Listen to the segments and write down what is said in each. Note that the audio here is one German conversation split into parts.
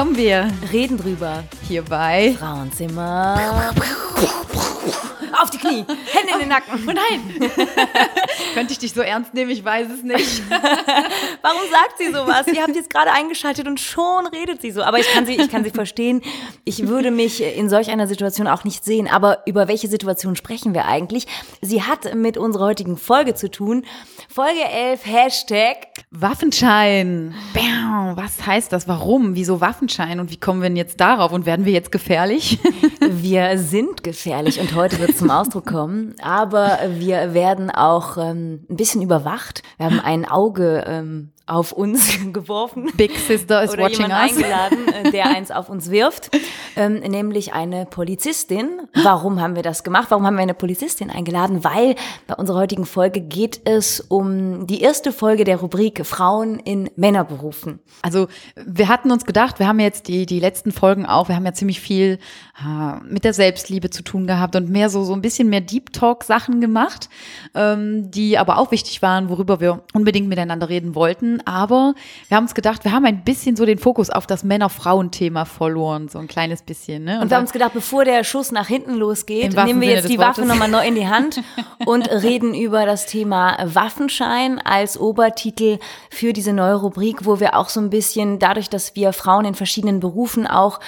Kommen wir Reden drüber. hier bei. Frauenzimmer. Auf die Knie. Hände in den Nacken. Oh nein! Könnte ich dich so ernst nehmen? Ich weiß es nicht. Warum sagt sie sowas? Ihr habt jetzt gerade eingeschaltet und schon redet sie so. Aber ich kann sie, ich kann sie verstehen. Ich würde mich in solch einer Situation auch nicht sehen. Aber über welche Situation sprechen wir eigentlich? Sie hat mit unserer heutigen Folge zu tun. Folge 11, Hashtag. Waffenschein. Bam. Was heißt das? Warum? Wieso Waffenschein? Und wie kommen wir denn jetzt darauf? Und werden wir jetzt gefährlich? Wir sind gefährlich und heute wird es zum Ausdruck kommen. Aber wir werden auch ähm, ein bisschen überwacht. Wir haben ein Auge ähm, auf uns geworfen. Big Sister is oder watching jemand us. eingeladen, äh, der eins auf uns wirft, ähm, nämlich eine Polizistin. Warum haben wir das gemacht? Warum haben wir eine Polizistin eingeladen? Weil bei unserer heutigen Folge geht es um die erste Folge der Rubrik Frauen in Männerberufen. Also wir hatten uns gedacht, wir haben jetzt die, die letzten Folgen auch, wir haben ja ziemlich viel äh, mit der Selbstliebe zu tun gehabt und mehr so, so ein bisschen mehr Deep Talk Sachen gemacht, ähm, die aber auch wichtig waren, worüber wir unbedingt miteinander reden wollten. Aber wir haben uns gedacht, wir haben ein bisschen so den Fokus auf das Männer-Frauen-Thema verloren, so ein kleines bisschen. Ne? Und wir haben uns gedacht, bevor der Schuss nach hinten losgeht, nehmen wir Sinne jetzt die Waffe nochmal neu in die Hand und reden über das Thema Waffenschein als Obertitel für diese neue Rubrik, wo wir auch so ein bisschen, dadurch, dass wir Frauen in verschiedenen Berufen auch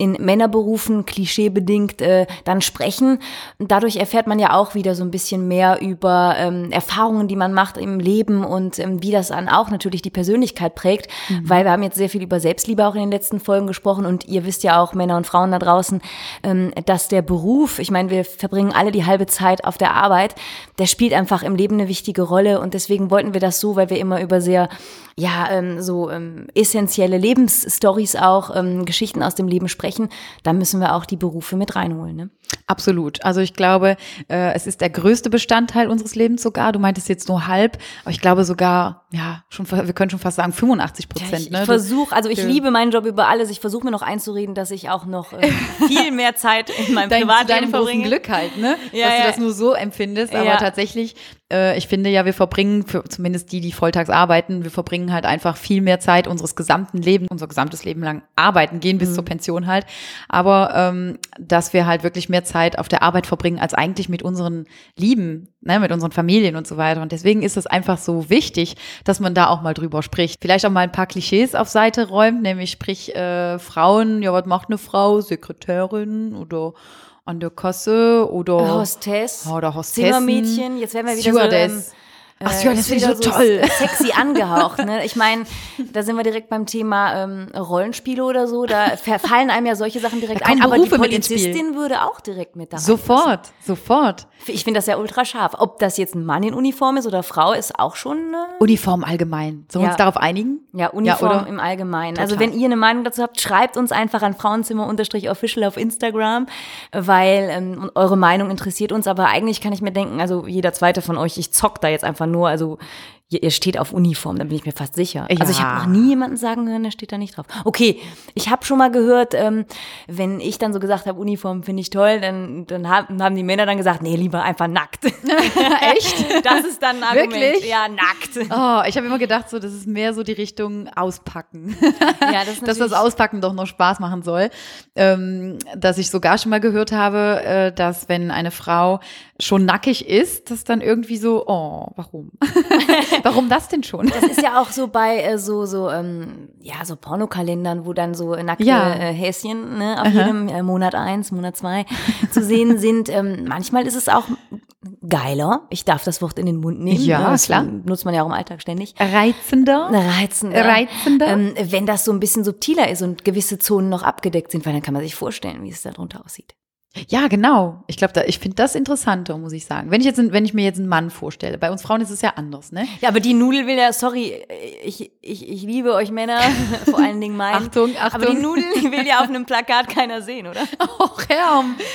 in Männerberufen klischeebedingt äh, dann sprechen. Und dadurch erfährt man ja auch wieder so ein bisschen mehr über ähm, Erfahrungen, die man macht im Leben und ähm, wie das dann auch natürlich die Persönlichkeit prägt, weil wir haben jetzt sehr viel über Selbstliebe auch in den letzten Folgen gesprochen und ihr wisst ja auch, Männer und Frauen da draußen, ähm, dass der Beruf, ich meine, wir verbringen alle die halbe Zeit auf der Arbeit, der spielt einfach im Leben eine wichtige Rolle und deswegen wollten wir das so, weil wir immer über sehr ja, ähm, so ähm, essentielle Lebensstories auch, ähm, Geschichten aus dem Leben sprechen, da müssen wir auch die Berufe mit reinholen. Ne? Absolut. Also ich glaube, äh, es ist der größte Bestandteil unseres Lebens sogar. Du meintest jetzt nur halb, aber ich glaube sogar, ja, schon, wir können schon fast sagen 85 Prozent. Ich, ne? ich versuche, also ich Ja. liebe meinen Job über alles. Ich versuche mir noch einzureden, dass ich auch noch äh, viel mehr Zeit in meinem dein, Privatleben verbringe. Glück halt, ne? Ja, Dass ja. du das nur so empfindest. Aber Ja. tatsächlich, äh, ich finde ja, wir verbringen, für, zumindest die, die volltags arbeiten, wir verbringen halt einfach viel mehr Zeit unseres gesamten Lebens, unser gesamtes Leben lang arbeiten gehen, bis zur Pension halt. Aber ähm, dass wir halt wirklich mehr Zeit auf der Arbeit verbringen, als eigentlich mit unseren Lieben, ne, mit unseren Familien und so weiter. Und deswegen ist es einfach so wichtig, dass man da auch mal drüber spricht. Vielleicht auch mal ein paar Klischees auf Seite räumt, nämlich sprich äh, Frauen, ja, was macht eine Frau? Sekretärin oder an der Kasse oder Hostess, oder Hostessen, Zimmermädchen. Jetzt werden wir wieder Stewardess. so. Ähm, Ach, äh, Stewardess ist finde ich so toll. Sexy angehaucht. Ne? Ich meine, da sind wir direkt beim Thema ähm, Rollenspiele oder so. Da fallen einem ja solche Sachen direkt ein. Aber die Berufe ins Spiel. Polizistin würde auch direkt mit da. Sofort, sofort. Ich finde das ja ultra scharf. Ob das jetzt ein Mann in Uniform ist oder Frau, ist auch schon äh, Uniform allgemein. Sollen wir Ja. uns darauf einigen? Ja, Uniform oder? im Allgemeinen. Total. Also wenn ihr eine Meinung dazu habt, schreibt uns einfach an Frauenzimmer-official auf Instagram, weil ähm, eure Meinung interessiert uns. Aber eigentlich kann ich mir denken, also jeder zweite von euch, ich zock da jetzt einfach nur, also ihr, steht auf Uniform, da bin ich mir fast sicher. Also ich Ja. habe noch nie jemanden sagen hören, der steht da nicht drauf. Okay, ich habe schon mal gehört, ähm, wenn ich dann so gesagt habe, Uniform finde ich toll, dann, dann haben, die Männer dann gesagt, nee, lieber einfach nackt. Echt? Das ist dann ein Argument. Wirklich? Ja, nackt. Oh, ich habe immer gedacht, so, das ist mehr so die Richtung Auspacken. Ja, das ist dass das Auspacken doch noch Spaß machen soll. Ähm, dass ich sogar schon mal gehört habe, äh, dass wenn eine Frau schon nackig ist, dass dann irgendwie so, oh, warum? warum das denn schon? Das ist ja auch so bei äh, so so ähm, ja so Pornokalendern, wo dann so nackte Ja. äh, Häschen ne, auf jedem äh, Monat eins, Monat zwei zu sehen sind. Ähm, manchmal ist es auch geiler. Ich darf das Wort in den Mund nehmen. Ja, ne, das klar. Nutzt man ja auch im Alltag ständig. Reizender? Reizender. Reizender? Ähm, wenn das so ein bisschen subtiler ist und gewisse Zonen noch abgedeckt sind, weil dann kann man sich vorstellen, wie es da drunter aussieht. Ja, genau. Ich glaube, da, ich finde das interessanter, muss ich sagen. Wenn ich jetzt, wenn ich mir jetzt einen Mann vorstelle, bei uns Frauen ist es ja anders, ne? Ja, aber die Nudel will ja, sorry, ich, ich, ich liebe euch Männer, vor allen Dingen meinen. Achtung, Aber die Achtung. Nudel will ja auf einem Plakat keiner sehen, oder? Och, das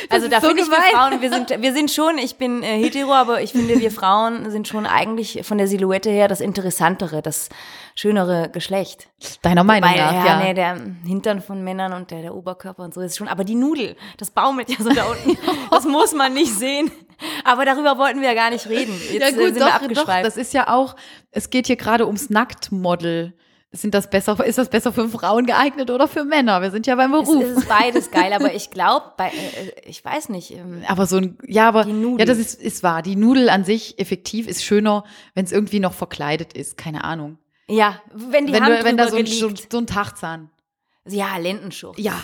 Also da so finde ich wir. Frauen, wir sind, wir sind schon, ich bin äh, hetero, aber ich finde, wir Frauen sind schon eigentlich von der Silhouette her das interessantere, das schönere Geschlecht. Deiner Meinung Weil, nach, ja, ja. nee, der Hintern von Männern und der, der Oberkörper und so ist schon, aber die Nudel, das baumelt ja so da unten, das muss man nicht sehen. Aber darüber wollten wir ja gar nicht reden. Jetzt ja äh, gut, sind doch, wir doch, das ist ja auch, es geht hier gerade ums Nacktmodel. sind das besser, ist das besser für Frauen geeignet oder für Männer? Wir sind ja beim Beruf. Es ist beides geil, aber ich glaube, äh, ich weiß nicht. Ähm, aber so ein, ja, aber, ja, das ist, ist wahr. Die Nudel an sich effektiv ist schöner, wenn es irgendwie noch verkleidet ist. Keine Ahnung. Ja, wenn die wenn, Hand du, wenn da so ein, so, so ein Tachzahn. Ja, Lendenschurz. Ja.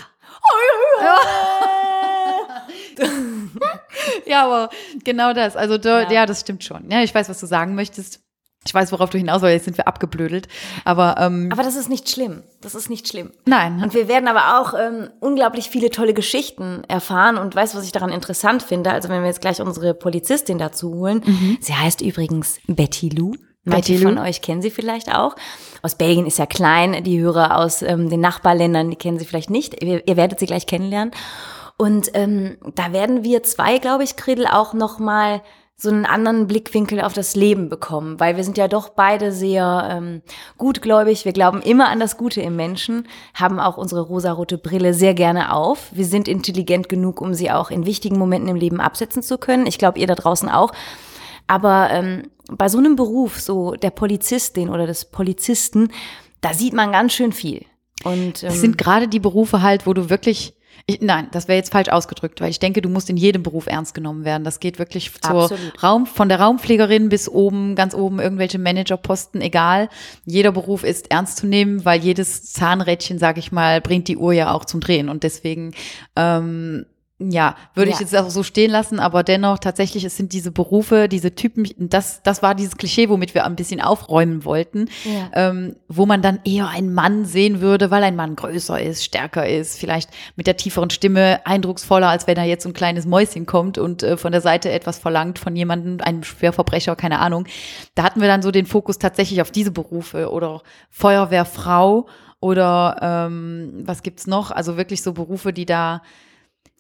ja, aber genau das. Also, da, ja. ja. das stimmt schon. Ja, ich weiß, was du sagen möchtest. Ich weiß, worauf du hinaus willst, jetzt sind wir abgeblödelt. Aber, ähm, aber das ist nicht schlimm. Das ist nicht schlimm. Nein. Und wir werden aber auch ähm, unglaublich viele tolle Geschichten erfahren. Und weißt du, was ich daran interessant finde? Also wenn wir jetzt gleich unsere Polizistin dazu holen. Mhm. Sie heißt übrigens Betty Lou. Manche von euch kennen sie vielleicht auch. Aus Belgien ist ja klein. Die Hörer aus ähm, den Nachbarländern, die kennen sie vielleicht nicht. Ihr, ihr werdet sie gleich kennenlernen. Und ähm, da werden wir zwei, glaube ich, Kredel, auch noch mal so einen anderen Blickwinkel auf das Leben bekommen, weil wir sind ja doch beide sehr ähm, gutgläubig. Wir glauben immer an das Gute im Menschen, haben auch unsere rosarote Brille sehr gerne auf. Wir sind intelligent genug, um sie auch in wichtigen Momenten im Leben absetzen zu können. Ich glaube, ihr da draußen auch. Aber ähm, bei so einem Beruf, so der Polizistin oder des Polizisten, da sieht man ganz schön viel. Und ähm, das sind gerade die Berufe halt, wo du wirklich ich, nein, das wäre jetzt falsch ausgedrückt, weil ich denke, du musst in jedem Beruf ernst genommen werden. Das geht wirklich zur Raum, von der Raumpflegerin bis oben, ganz oben irgendwelche Managerposten, egal. Jeder Beruf ist ernst zu nehmen, weil jedes Zahnrädchen, sag ich mal, bringt die Uhr ja auch zum Drehen. Und deswegen ähm, ja, würde ja. ich jetzt auch so stehen lassen, aber dennoch tatsächlich, es sind diese Berufe, diese Typen, das, das war dieses Klischee, womit wir ein bisschen aufräumen wollten, ja. ähm, wo man dann eher einen Mann sehen würde, weil ein Mann größer ist, stärker ist, vielleicht mit der tieferen Stimme eindrucksvoller, als wenn da jetzt so ein kleines Mäuschen kommt und äh, von der Seite etwas verlangt von jemandem, einem Schwerverbrecher, keine Ahnung. Da hatten wir dann so den Fokus tatsächlich auf diese Berufe oder Feuerwehrfrau oder ähm, was gibt's noch? Also wirklich so Berufe, die da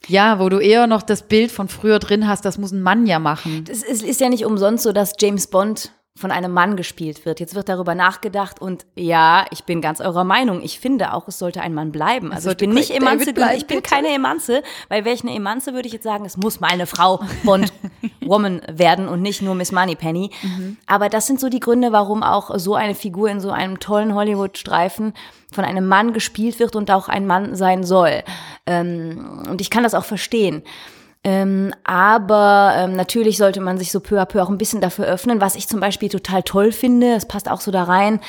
ja, wo du eher noch das Bild von früher drin hast, das muss ein Mann ja machen. Es ist, ja nicht umsonst so, dass James Bond von einem Mann gespielt wird. Jetzt wird darüber nachgedacht und ja, ich bin ganz eurer Meinung. Ich finde auch, es sollte ein Mann bleiben. Also ich bin nicht Emanze, bleiben, ich bin bitte? keine Emanze, weil welche eine Emanze würde ich jetzt sagen, es muss mal eine Frau Bond Woman werden und nicht nur Miss Moneypenny. Mhm. Aber das sind so die Gründe, warum auch so eine Figur in so einem tollen Hollywood-Streifen von einem Mann gespielt wird und auch ein Mann sein soll. Ähm, und ich kann das auch verstehen. Ähm, aber ähm, natürlich sollte man sich so peu à peu auch ein bisschen dafür öffnen, was ich zum Beispiel total toll finde. Es passt auch so da rein.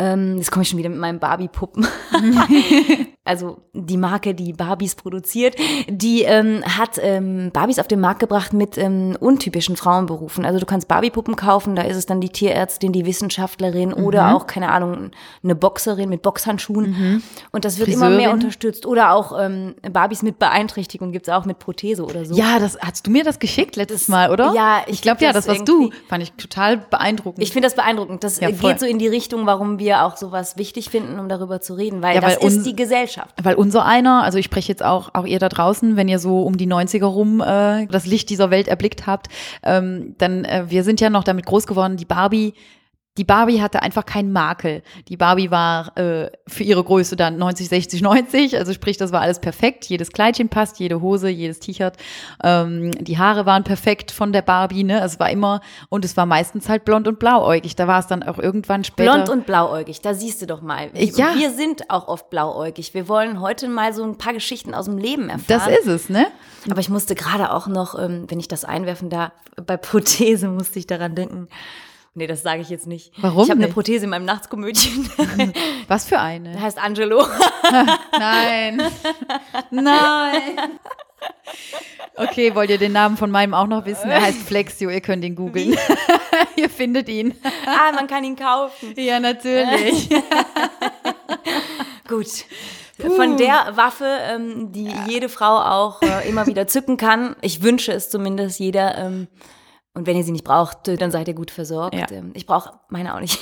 Ähm, jetzt komme ich schon wieder mit meinen Barbie-Puppen. also die Marke, die Barbies produziert, die ähm, hat ähm, Barbies auf den Markt gebracht mit ähm, untypischen Frauenberufen. Also du kannst Barbie-Puppen kaufen, da ist es dann die Tierärztin, die Wissenschaftlerin mhm. oder auch, keine Ahnung, eine Boxerin mit Boxhandschuhen. Mhm. Und das wird Friseurin. immer mehr unterstützt. Oder auch ähm, Barbies mit Beeinträchtigung gibt's auch mit Prothese oder so. Ja, das hast du mir das geschickt letztes Mal, oder? Ja, ich, ich glaube, ja, das warst du. Fand ich total beeindruckend. Ich finde das beeindruckend. Das ja, geht so in die Richtung, warum wir wir auch sowas wichtig finden, um darüber zu reden, weil, ja, weil das ist die Gesellschaft. Weil unser einer, also ich spreche jetzt auch, auch ihr da draußen, wenn ihr so um die 90er rum äh, das Licht dieser Welt erblickt habt, ähm, dann äh, wir sind ja noch damit groß geworden, die Barbie die Barbie hatte einfach keinen Makel. Die Barbie war äh, für ihre Größe dann 90, 60, 90. Also sprich, das war alles perfekt. Jedes Kleidchen passt, jede Hose, jedes T-Shirt. Ähm, die Haare waren perfekt von der Barbie. Ne? Es war immer, und es war meistens halt blond und blauäugig. Da war es dann auch irgendwann später. Blond und blauäugig, da siehst du doch mal. Ja. Wir sind auch oft blauäugig. Wir wollen heute mal so ein paar Geschichten aus dem Leben erfahren. Das ist es, ne? Aber ich musste gerade auch noch, ähm, wenn ich das einwerfen darf, bei Prothese musste ich daran denken. Nee, das sage ich jetzt nicht. Warum? Ich habe eine Prothese in meinem Nachtskomödien. Was für eine? Der heißt Angelo. Nein. Nein. Okay, wollt ihr den Namen von meinem auch noch wissen? Er heißt Flexio, ihr könnt ihn googeln. ihr findet ihn. Ah, man kann ihn kaufen. Ja, natürlich. Gut. Von der Waffe, ähm, die ja. jede Frau auch äh, immer wieder zücken kann. Ich wünsche es zumindest jeder. Ähm, und wenn ihr sie nicht braucht, dann seid ihr gut versorgt. Ja. Ähm, ich brauche meine auch nicht.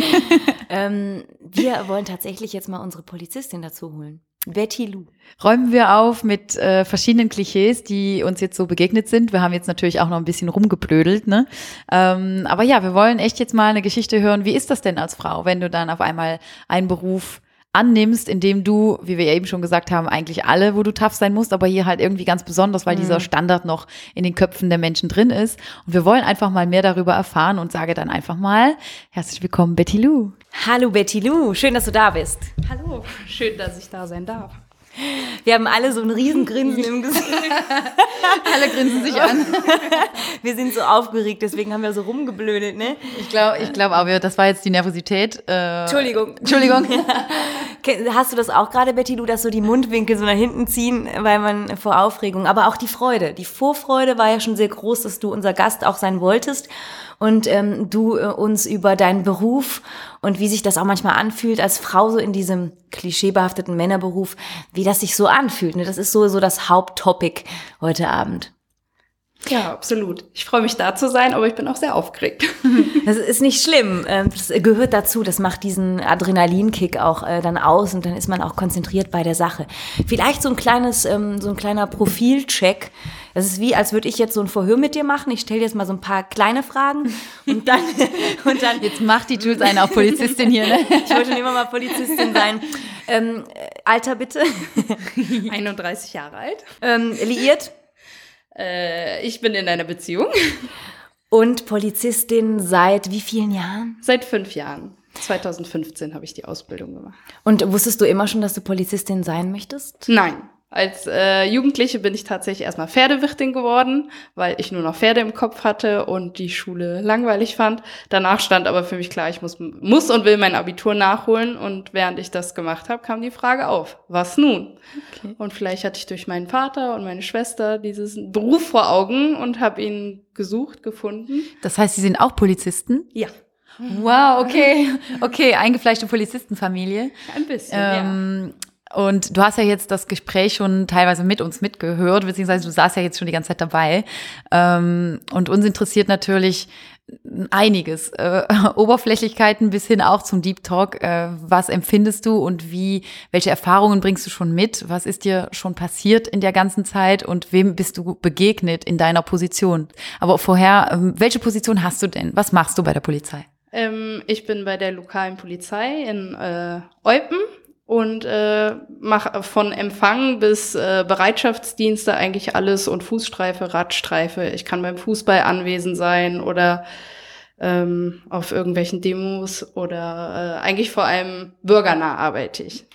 ähm, wir wollen tatsächlich jetzt mal unsere Polizistin dazu holen. Betty Lou. Räumen wir auf mit äh, verschiedenen Klischees, die uns jetzt so begegnet sind. Wir haben jetzt natürlich auch noch ein bisschen rumgeblödelt, ne? Ähm, aber ja, wir wollen echt jetzt mal eine Geschichte hören. Wie ist das denn als Frau, wenn du dann auf einmal einen Beruf annimmst, indem du, wie wir eben schon gesagt haben, eigentlich alle, wo du tough sein musst, aber hier halt irgendwie ganz besonders, weil mhm. dieser Standard noch in den Köpfen der Menschen drin ist. Und wir wollen einfach mal mehr darüber erfahren und sage dann einfach mal herzlich willkommen, Betty Lou. Hallo Betty Lou, schön, dass du da bist. Hallo, schön, dass ich da sein darf. Wir haben alle so ein Riesengrinsen im Gesicht. alle grinsen sich an. Wir sind so aufgeregt, deswegen haben wir so rumgeblödet, ne? Ich glaube, ich glaube auch, das war jetzt die Nervosität. Äh, Entschuldigung. Entschuldigung. Hast du das auch gerade, Betty, du, dass so die Mundwinkel so nach hinten ziehen, weil man vor Aufregung, aber auch die Freude. Die Vorfreude war ja schon sehr groß, dass du unser Gast auch sein wolltest und ähm, du äh, uns über deinen Beruf und wie sich das auch manchmal anfühlt als Frau so in diesem klischeebehafteten Männerberuf, wie das sich so anfühlt. Ne? Das ist so, so das Haupttopic heute Abend. Ja, absolut. Ich freue mich da zu sein, aber ich bin auch sehr aufgeregt. Das ist nicht schlimm. Ähm, das gehört dazu. Das macht diesen Adrenalinkick auch äh, dann aus und dann ist man auch konzentriert bei der Sache. Vielleicht so ein kleines, ähm, so ein kleiner Profilcheck. Das ist wie, als würde ich jetzt so ein Verhör mit dir machen. Ich stelle jetzt mal so ein paar kleine Fragen und dann, und dann. Jetzt macht die Jules eine auf Polizistin hier, ne? Ich wollte schon immer mal Polizistin sein. Ähm, Alter bitte. 31 Jahre alt. Ähm, liiert? Äh, ich bin in einer Beziehung. Und Polizistin seit wie vielen Jahren? Seit fünf Jahren. 2015 habe ich die Ausbildung gemacht. Und wusstest du immer schon, dass du Polizistin sein möchtest? Nein. Als äh, Jugendliche bin ich tatsächlich erstmal Pferdewirtin geworden, weil ich nur noch Pferde im Kopf hatte und die Schule langweilig fand. Danach stand aber für mich klar, ich muss, muss und will mein Abitur nachholen. Und während ich das gemacht habe, kam die Frage auf, was nun? Okay. Und vielleicht hatte ich durch meinen Vater und meine Schwester dieses Beruf vor Augen und habe ihn gesucht, gefunden. Das heißt, Sie sind auch Polizisten? Ja. Wow, okay. Okay, eingefleischte Polizistenfamilie. Ein bisschen, ähm, ja. Und du hast ja jetzt das Gespräch schon teilweise mit uns mitgehört, beziehungsweise du saßt ja jetzt schon die ganze Zeit dabei. Ähm, und uns interessiert natürlich einiges. Äh, Oberflächlichkeiten bis hin auch zum Deep Talk. Äh, was empfindest du und wie, welche Erfahrungen bringst du schon mit? Was ist dir schon passiert in der ganzen Zeit und wem bist du begegnet in deiner Position? Aber vorher, ähm, welche Position hast du denn? Was machst du bei der Polizei? Ähm, ich bin bei der lokalen Polizei in äh, Eupen und äh, mache von Empfang bis äh, Bereitschaftsdienste eigentlich alles und Fußstreife, Radstreife. Ich kann beim Fußball anwesend sein oder ähm, auf irgendwelchen Demos oder äh, eigentlich vor allem bürgernah arbeite ich.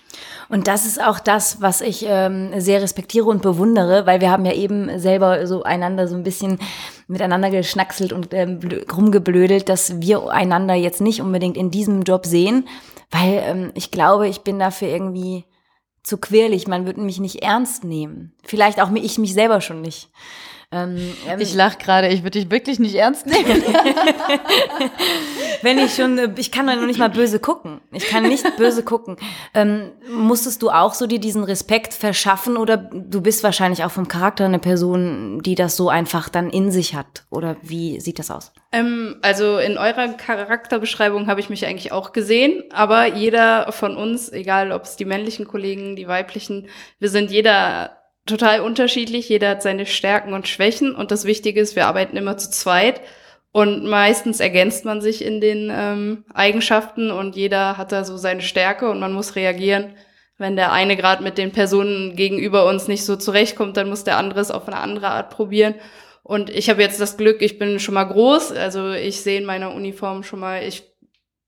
Und das ist auch das, was ich ähm, sehr respektiere und bewundere, weil wir haben ja eben selber so einander so ein bisschen miteinander geschnackselt und ähm, rumgeblödelt, dass wir einander jetzt nicht unbedingt in diesem Job sehen, weil ähm, ich glaube, ich bin dafür irgendwie zu quirlig. Man würde mich nicht ernst nehmen. Vielleicht auch ich mich selber schon nicht. Ähm, ähm, ich lach gerade, ich würde dich wirklich nicht ernst nehmen. Wenn ich schon, äh, ich kann doch noch nicht mal böse gucken. Ich kann nicht böse gucken. Ähm, musstest du auch so dir diesen Respekt verschaffen oder du bist wahrscheinlich auch vom Charakter eine Person, die das so einfach dann in sich hat? Oder wie sieht das aus? Ähm, also in eurer Charakterbeschreibung habe ich mich eigentlich auch gesehen, aber jeder von uns, egal ob es die männlichen Kollegen, die weiblichen, wir sind jeder total unterschiedlich. Jeder hat seine Stärken und Schwächen. Und das Wichtige ist, wir arbeiten immer zu zweit. Und meistens ergänzt man sich in den ähm, Eigenschaften und jeder hat da so seine Stärke und man muss reagieren. Wenn der eine gerade mit den Personen gegenüber uns nicht so zurechtkommt, dann muss der andere es auf eine andere Art probieren. Und ich habe jetzt das Glück, ich bin schon mal groß, also ich sehe in meiner Uniform schon mal, ich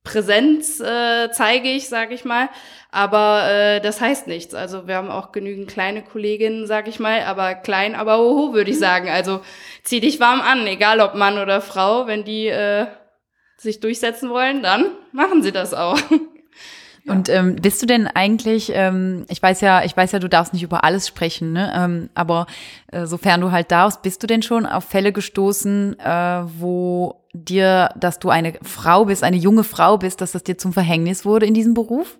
Präsenz äh, zeige ich, sage ich mal. Aber äh, das heißt nichts. Also wir haben auch genügend kleine Kolleginnen, sage ich mal, aber klein, aber hoho, würde ich mhm. sagen. Also zieh dich warm an, egal ob Mann oder Frau. Wenn die äh, sich durchsetzen wollen, dann machen sie das auch. Und ähm, bist du denn eigentlich, ähm, ich weiß ja, ich weiß ja, du darfst nicht über alles sprechen, ne? ähm, aber äh, sofern du halt darfst, bist du denn schon auf Fälle gestoßen, äh, wo dir, dass du eine Frau bist, eine junge Frau bist, dass das dir zum Verhängnis wurde in diesem Beruf?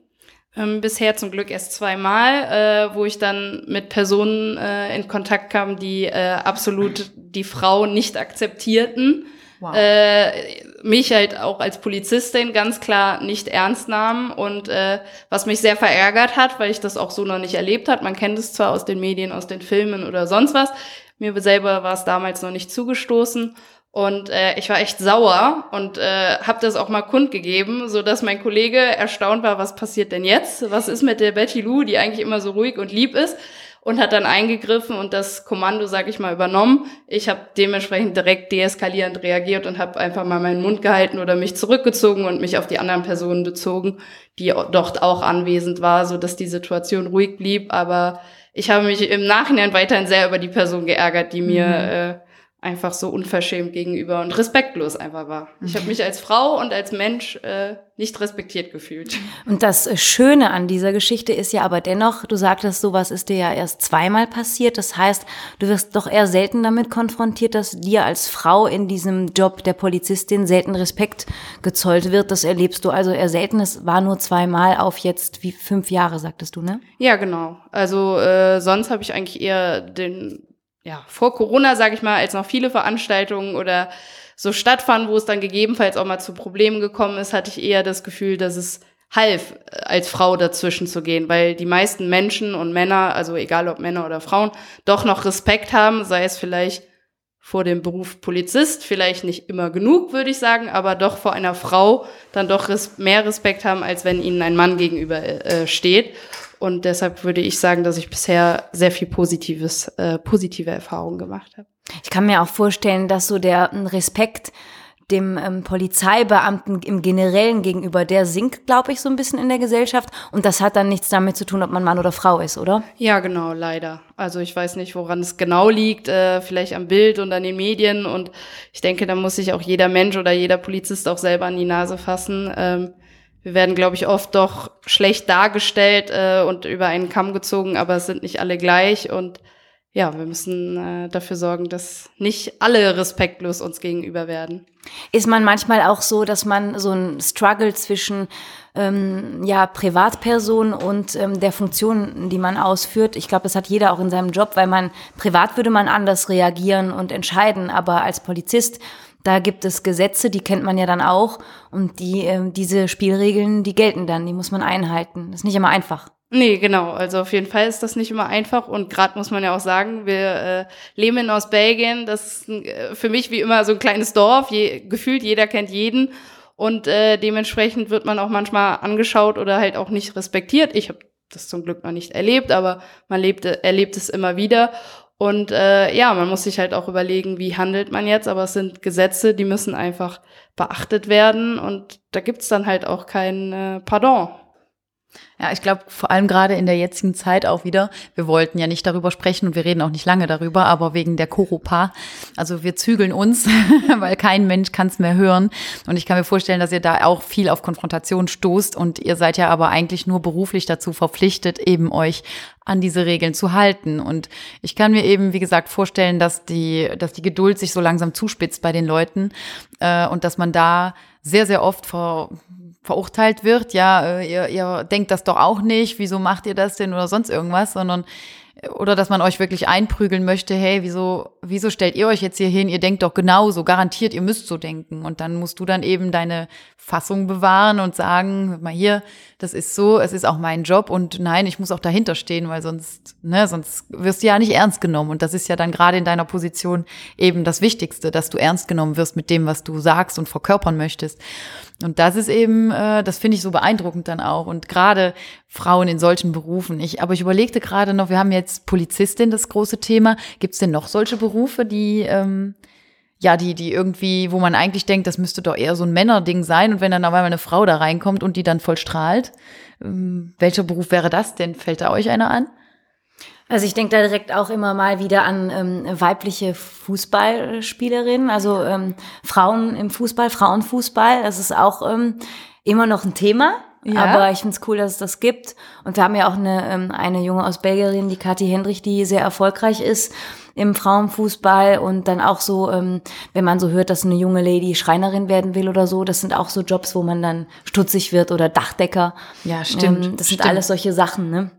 Ähm, bisher zum Glück erst zweimal, äh, wo ich dann mit Personen äh, in Kontakt kam, die äh, absolut die Frau nicht akzeptierten. Wow. Äh, mich halt auch als Polizistin ganz klar nicht ernst nahmen und äh, was mich sehr verärgert hat, weil ich das auch so noch nicht erlebt hat. Man kennt es zwar aus den Medien, aus den Filmen oder sonst was. Mir selber war es damals noch nicht zugestoßen Und äh, ich war echt sauer und äh, habe das auch mal kundgegeben, so dass mein Kollege erstaunt war, was passiert denn jetzt? Was ist mit der Betty Lou, die eigentlich immer so ruhig und lieb ist? Und hat dann eingegriffen und das Kommando, sag ich mal, übernommen. Ich habe dementsprechend direkt deeskalierend reagiert und habe einfach mal meinen Mund gehalten oder mich zurückgezogen und mich auf die anderen Personen bezogen, die dort auch anwesend war, so dass die Situation ruhig blieb. Aber ich habe mich im Nachhinein weiterhin sehr über die Person geärgert, die mir mhm. äh, einfach so unverschämt gegenüber und respektlos einfach war. Ich habe mich als Frau und als Mensch äh, nicht respektiert gefühlt. Und das Schöne an dieser Geschichte ist ja aber dennoch, du sagtest, sowas ist dir ja erst zweimal passiert. Das heißt, du wirst doch eher selten damit konfrontiert, dass dir als Frau in diesem Job der Polizistin selten Respekt gezollt wird. Das erlebst du also eher selten. Es war nur zweimal auf jetzt wie fünf Jahre, sagtest du, ne? Ja, genau. Also äh, sonst habe ich eigentlich eher den ja, vor Corona, sage ich mal, als noch viele Veranstaltungen oder so stattfanden, wo es dann gegebenenfalls auch mal zu Problemen gekommen ist, hatte ich eher das Gefühl, dass es half, äh, als Frau dazwischen zu gehen, weil die meisten Menschen und Männer, also egal ob Männer oder Frauen, doch noch Respekt haben, sei es vielleicht vor dem Beruf Polizist, vielleicht nicht immer genug, würde ich sagen, aber doch vor einer Frau dann doch mehr Respekt haben, als wenn ihnen ein Mann gegenüber äh, steht. Und deshalb würde ich sagen, dass ich bisher sehr viel positives, äh, positive Erfahrungen gemacht habe. Ich kann mir auch vorstellen, dass so der Respekt dem ähm, Polizeibeamten im Generellen gegenüber, der sinkt, glaube ich, so ein bisschen in der Gesellschaft. Und das hat dann nichts damit zu tun, ob man Mann oder Frau ist, oder? Ja, genau, leider. Also ich weiß nicht, woran es genau liegt, äh, vielleicht am Bild und an den Medien. Und ich denke, da muss sich auch jeder Mensch oder jeder Polizist auch selber an die Nase fassen. Ähm, wir werden, glaube ich, oft doch schlecht dargestellt äh, und über einen Kamm gezogen, aber es sind nicht alle gleich und ja, wir müssen äh, dafür sorgen, dass nicht alle respektlos uns gegenüber werden. Ist man manchmal auch so, dass man so ein Struggle zwischen ähm, ja, Privatperson und ähm, der Funktion, die man ausführt? Ich glaube, das hat jeder auch in seinem Job, weil man privat würde man anders reagieren und entscheiden, aber als Polizist da gibt es Gesetze, die kennt man ja dann auch. Und die, äh, diese Spielregeln, die gelten dann, die muss man einhalten. Das ist nicht immer einfach. Nee, genau. Also auf jeden Fall ist das nicht immer einfach. Und gerade muss man ja auch sagen, wir äh, leben in Ostbelgien. Das ist äh, für mich wie immer so ein kleines Dorf. Je, gefühlt jeder kennt jeden. Und äh, dementsprechend wird man auch manchmal angeschaut oder halt auch nicht respektiert. Ich habe das zum Glück noch nicht erlebt, aber man lebt, erlebt es immer wieder. Und äh, ja, man muss sich halt auch überlegen, wie handelt man jetzt, aber es sind Gesetze, die müssen einfach beachtet werden und da gibt's dann halt auch kein äh, Pardon. Ja, ich glaube, vor allem gerade in der jetzigen Zeit auch wieder. Wir wollten ja nicht darüber sprechen und wir reden auch nicht lange darüber, aber wegen der Koropa. Also wir zügeln uns, weil kein Mensch kann es mehr hören. Und ich kann mir vorstellen, dass ihr da auch viel auf Konfrontation stoßt und ihr seid ja aber eigentlich nur beruflich dazu verpflichtet, eben euch an diese Regeln zu halten. Und ich kann mir eben, wie gesagt, vorstellen, dass die, dass die Geduld sich so langsam zuspitzt bei den Leuten äh, und dass man da sehr, sehr oft vor verurteilt wird, ja, äh, ihr, ihr denkt das doch auch nicht, wieso macht ihr das denn oder sonst irgendwas, sondern oder dass man euch wirklich einprügeln möchte, hey, wieso, wieso stellt ihr euch jetzt hier hin? Ihr denkt doch genauso, garantiert, ihr müsst so denken. Und dann musst du dann eben deine Fassung bewahren und sagen, mal hier, das ist so, es ist auch mein Job und nein, ich muss auch dahinter stehen, weil sonst, ne, sonst wirst du ja nicht ernst genommen. Und das ist ja dann gerade in deiner Position eben das Wichtigste, dass du ernst genommen wirst mit dem, was du sagst und verkörpern möchtest. Und das ist eben, äh, das finde ich so beeindruckend dann auch. Und gerade Frauen in solchen Berufen. Ich, aber ich überlegte gerade noch, wir haben jetzt Polizistin, das große Thema. Gibt es denn noch solche Berufe, die, ähm, ja, die, die irgendwie, wo man eigentlich denkt, das müsste doch eher so ein Männerding sein. Und wenn dann auf einmal eine Frau da reinkommt und die dann voll strahlt, ähm, welcher Beruf wäre das denn? Fällt da euch einer an? Also ich denke da direkt auch immer mal wieder an ähm, weibliche Fußballspielerinnen, also ähm, Frauen im Fußball, Frauenfußball. Das ist auch ähm, immer noch ein Thema. Ja. Aber ich finde es cool, dass es das gibt. Und wir haben ja auch eine, ähm, eine junge aus Belgierin, die Kathi Hendrich, die sehr erfolgreich ist im Frauenfußball und dann auch so, ähm, wenn man so hört, dass eine junge Lady Schreinerin werden will oder so, das sind auch so Jobs, wo man dann stutzig wird oder Dachdecker. Ja, stimmt. Ähm, das stimmt. sind alles solche Sachen, ne?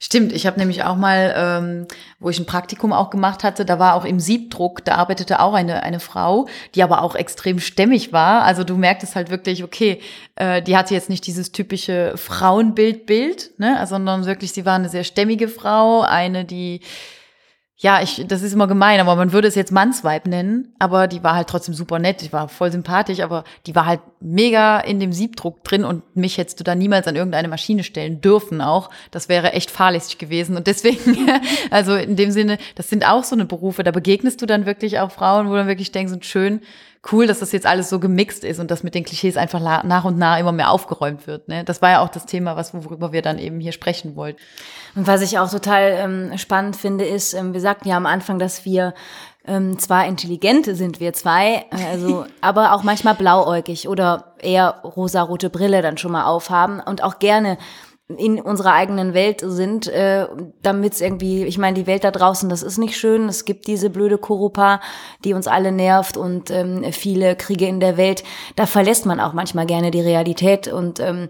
Stimmt, ich habe nämlich auch mal, ähm, wo ich ein Praktikum auch gemacht hatte, da war auch im Siebdruck, da arbeitete auch eine, eine Frau, die aber auch extrem stämmig war. Also du merktest halt wirklich, okay, äh, die hatte jetzt nicht dieses typische Frauenbild-Bild, ne, sondern wirklich, sie war eine sehr stämmige Frau, eine, die ja, ich, das ist immer gemein, aber man würde es jetzt Mannsweib nennen, aber die war halt trotzdem super nett, die war voll sympathisch, aber die war halt mega in dem Siebdruck drin und mich hättest du da niemals an irgendeine Maschine stellen dürfen auch. Das wäre echt fahrlässig gewesen und deswegen, also in dem Sinne, das sind auch so eine Berufe, da begegnest du dann wirklich auch Frauen, wo dann wirklich denkst, und schön, cool, dass das jetzt alles so gemixt ist und dass mit den Klischees einfach nach und nach immer mehr aufgeräumt wird. Ne? Das war ja auch das Thema, was worüber wir dann eben hier sprechen wollten. Und was ich auch total ähm, spannend finde, ist, ähm, wir sagten ja am Anfang, dass wir ähm, zwar intelligente sind wir zwei, also aber auch manchmal blauäugig oder eher rosarote Brille dann schon mal aufhaben und auch gerne in unserer eigenen Welt sind, äh, damit es irgendwie, ich meine, die Welt da draußen, das ist nicht schön. Es gibt diese blöde Kurupa, die uns alle nervt und ähm, viele Kriege in der Welt. Da verlässt man auch manchmal gerne die Realität. Und ähm,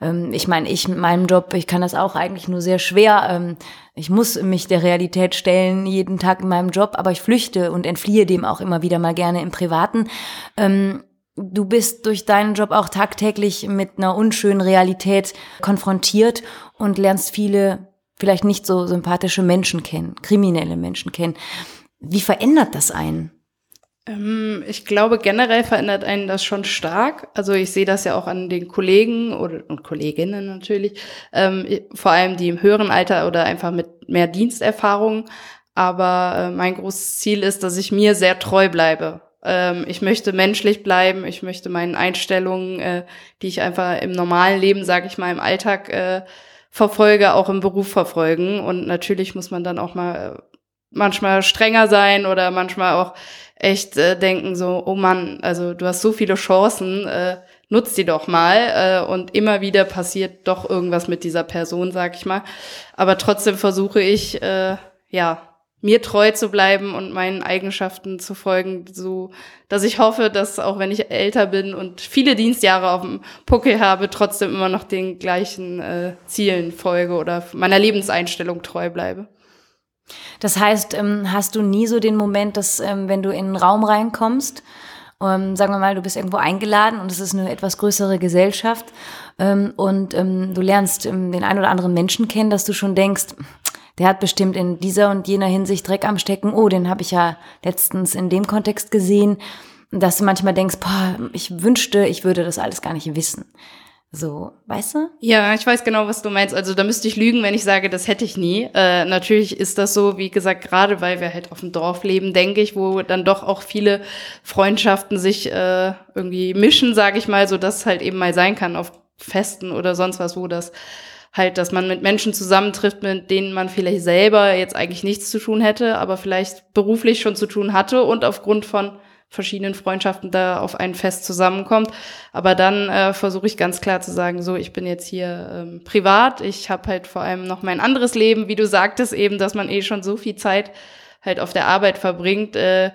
ähm, ich meine, ich mit meinem Job, ich kann das auch eigentlich nur sehr schwer. Ähm, ich muss mich der Realität stellen, jeden Tag in meinem Job, aber ich flüchte und entfliehe dem auch immer wieder mal gerne im Privaten. Ähm, Du bist durch deinen Job auch tagtäglich mit einer unschönen Realität konfrontiert und lernst viele vielleicht nicht so sympathische Menschen kennen, kriminelle Menschen kennen. Wie verändert das einen? Ähm, ich glaube, generell verändert einen das schon stark. Also ich sehe das ja auch an den Kollegen oder, und Kolleginnen natürlich, ähm, vor allem die im höheren Alter oder einfach mit mehr Diensterfahrung. Aber äh, mein großes Ziel ist, dass ich mir sehr treu bleibe. Ähm, ich möchte menschlich bleiben, ich möchte meinen Einstellungen, äh, die ich einfach im normalen Leben, sage ich mal, im Alltag äh, verfolge, auch im Beruf verfolgen. Und natürlich muss man dann auch mal äh, manchmal strenger sein oder manchmal auch echt äh, denken so, oh Mann, also du hast so viele Chancen, äh, nutz die doch mal. Äh, und immer wieder passiert doch irgendwas mit dieser Person, sag ich mal. Aber trotzdem versuche ich, äh, ja, mir treu zu bleiben und meinen Eigenschaften zu folgen, so dass ich hoffe, dass auch wenn ich älter bin und viele Dienstjahre auf dem Puckel habe, trotzdem immer noch den gleichen äh, Zielen folge oder meiner Lebenseinstellung treu bleibe. Das heißt, ähm, hast du nie so den Moment, dass ähm, wenn du in einen Raum reinkommst, ähm, sagen wir mal, du bist irgendwo eingeladen und es ist eine etwas größere Gesellschaft ähm, und ähm, du lernst ähm, den einen oder anderen Menschen kennen, dass du schon denkst, der hat bestimmt in dieser und jener Hinsicht Dreck am Stecken. Oh, den habe ich ja letztens in dem Kontext gesehen. Dass du manchmal denkst, boah, ich wünschte, ich würde das alles gar nicht wissen. So, weißt du? Ja, ich weiß genau, was du meinst. Also da müsste ich lügen, wenn ich sage, das hätte ich nie. Äh, natürlich ist das so, wie gesagt, gerade weil wir halt auf dem Dorf leben, denke ich, wo dann doch auch viele Freundschaften sich äh, irgendwie mischen, sage ich mal, so dass es halt eben mal sein kann auf Festen oder sonst was, wo das halt, dass man mit Menschen zusammentrifft, mit denen man vielleicht selber jetzt eigentlich nichts zu tun hätte, aber vielleicht beruflich schon zu tun hatte und aufgrund von verschiedenen Freundschaften da auf ein Fest zusammenkommt. Aber dann äh, versuche ich ganz klar zu sagen, so, ich bin jetzt hier ähm, privat, ich habe halt vor allem noch mein anderes Leben, wie du sagtest eben, dass man eh schon so viel Zeit halt auf der Arbeit verbringt. Äh,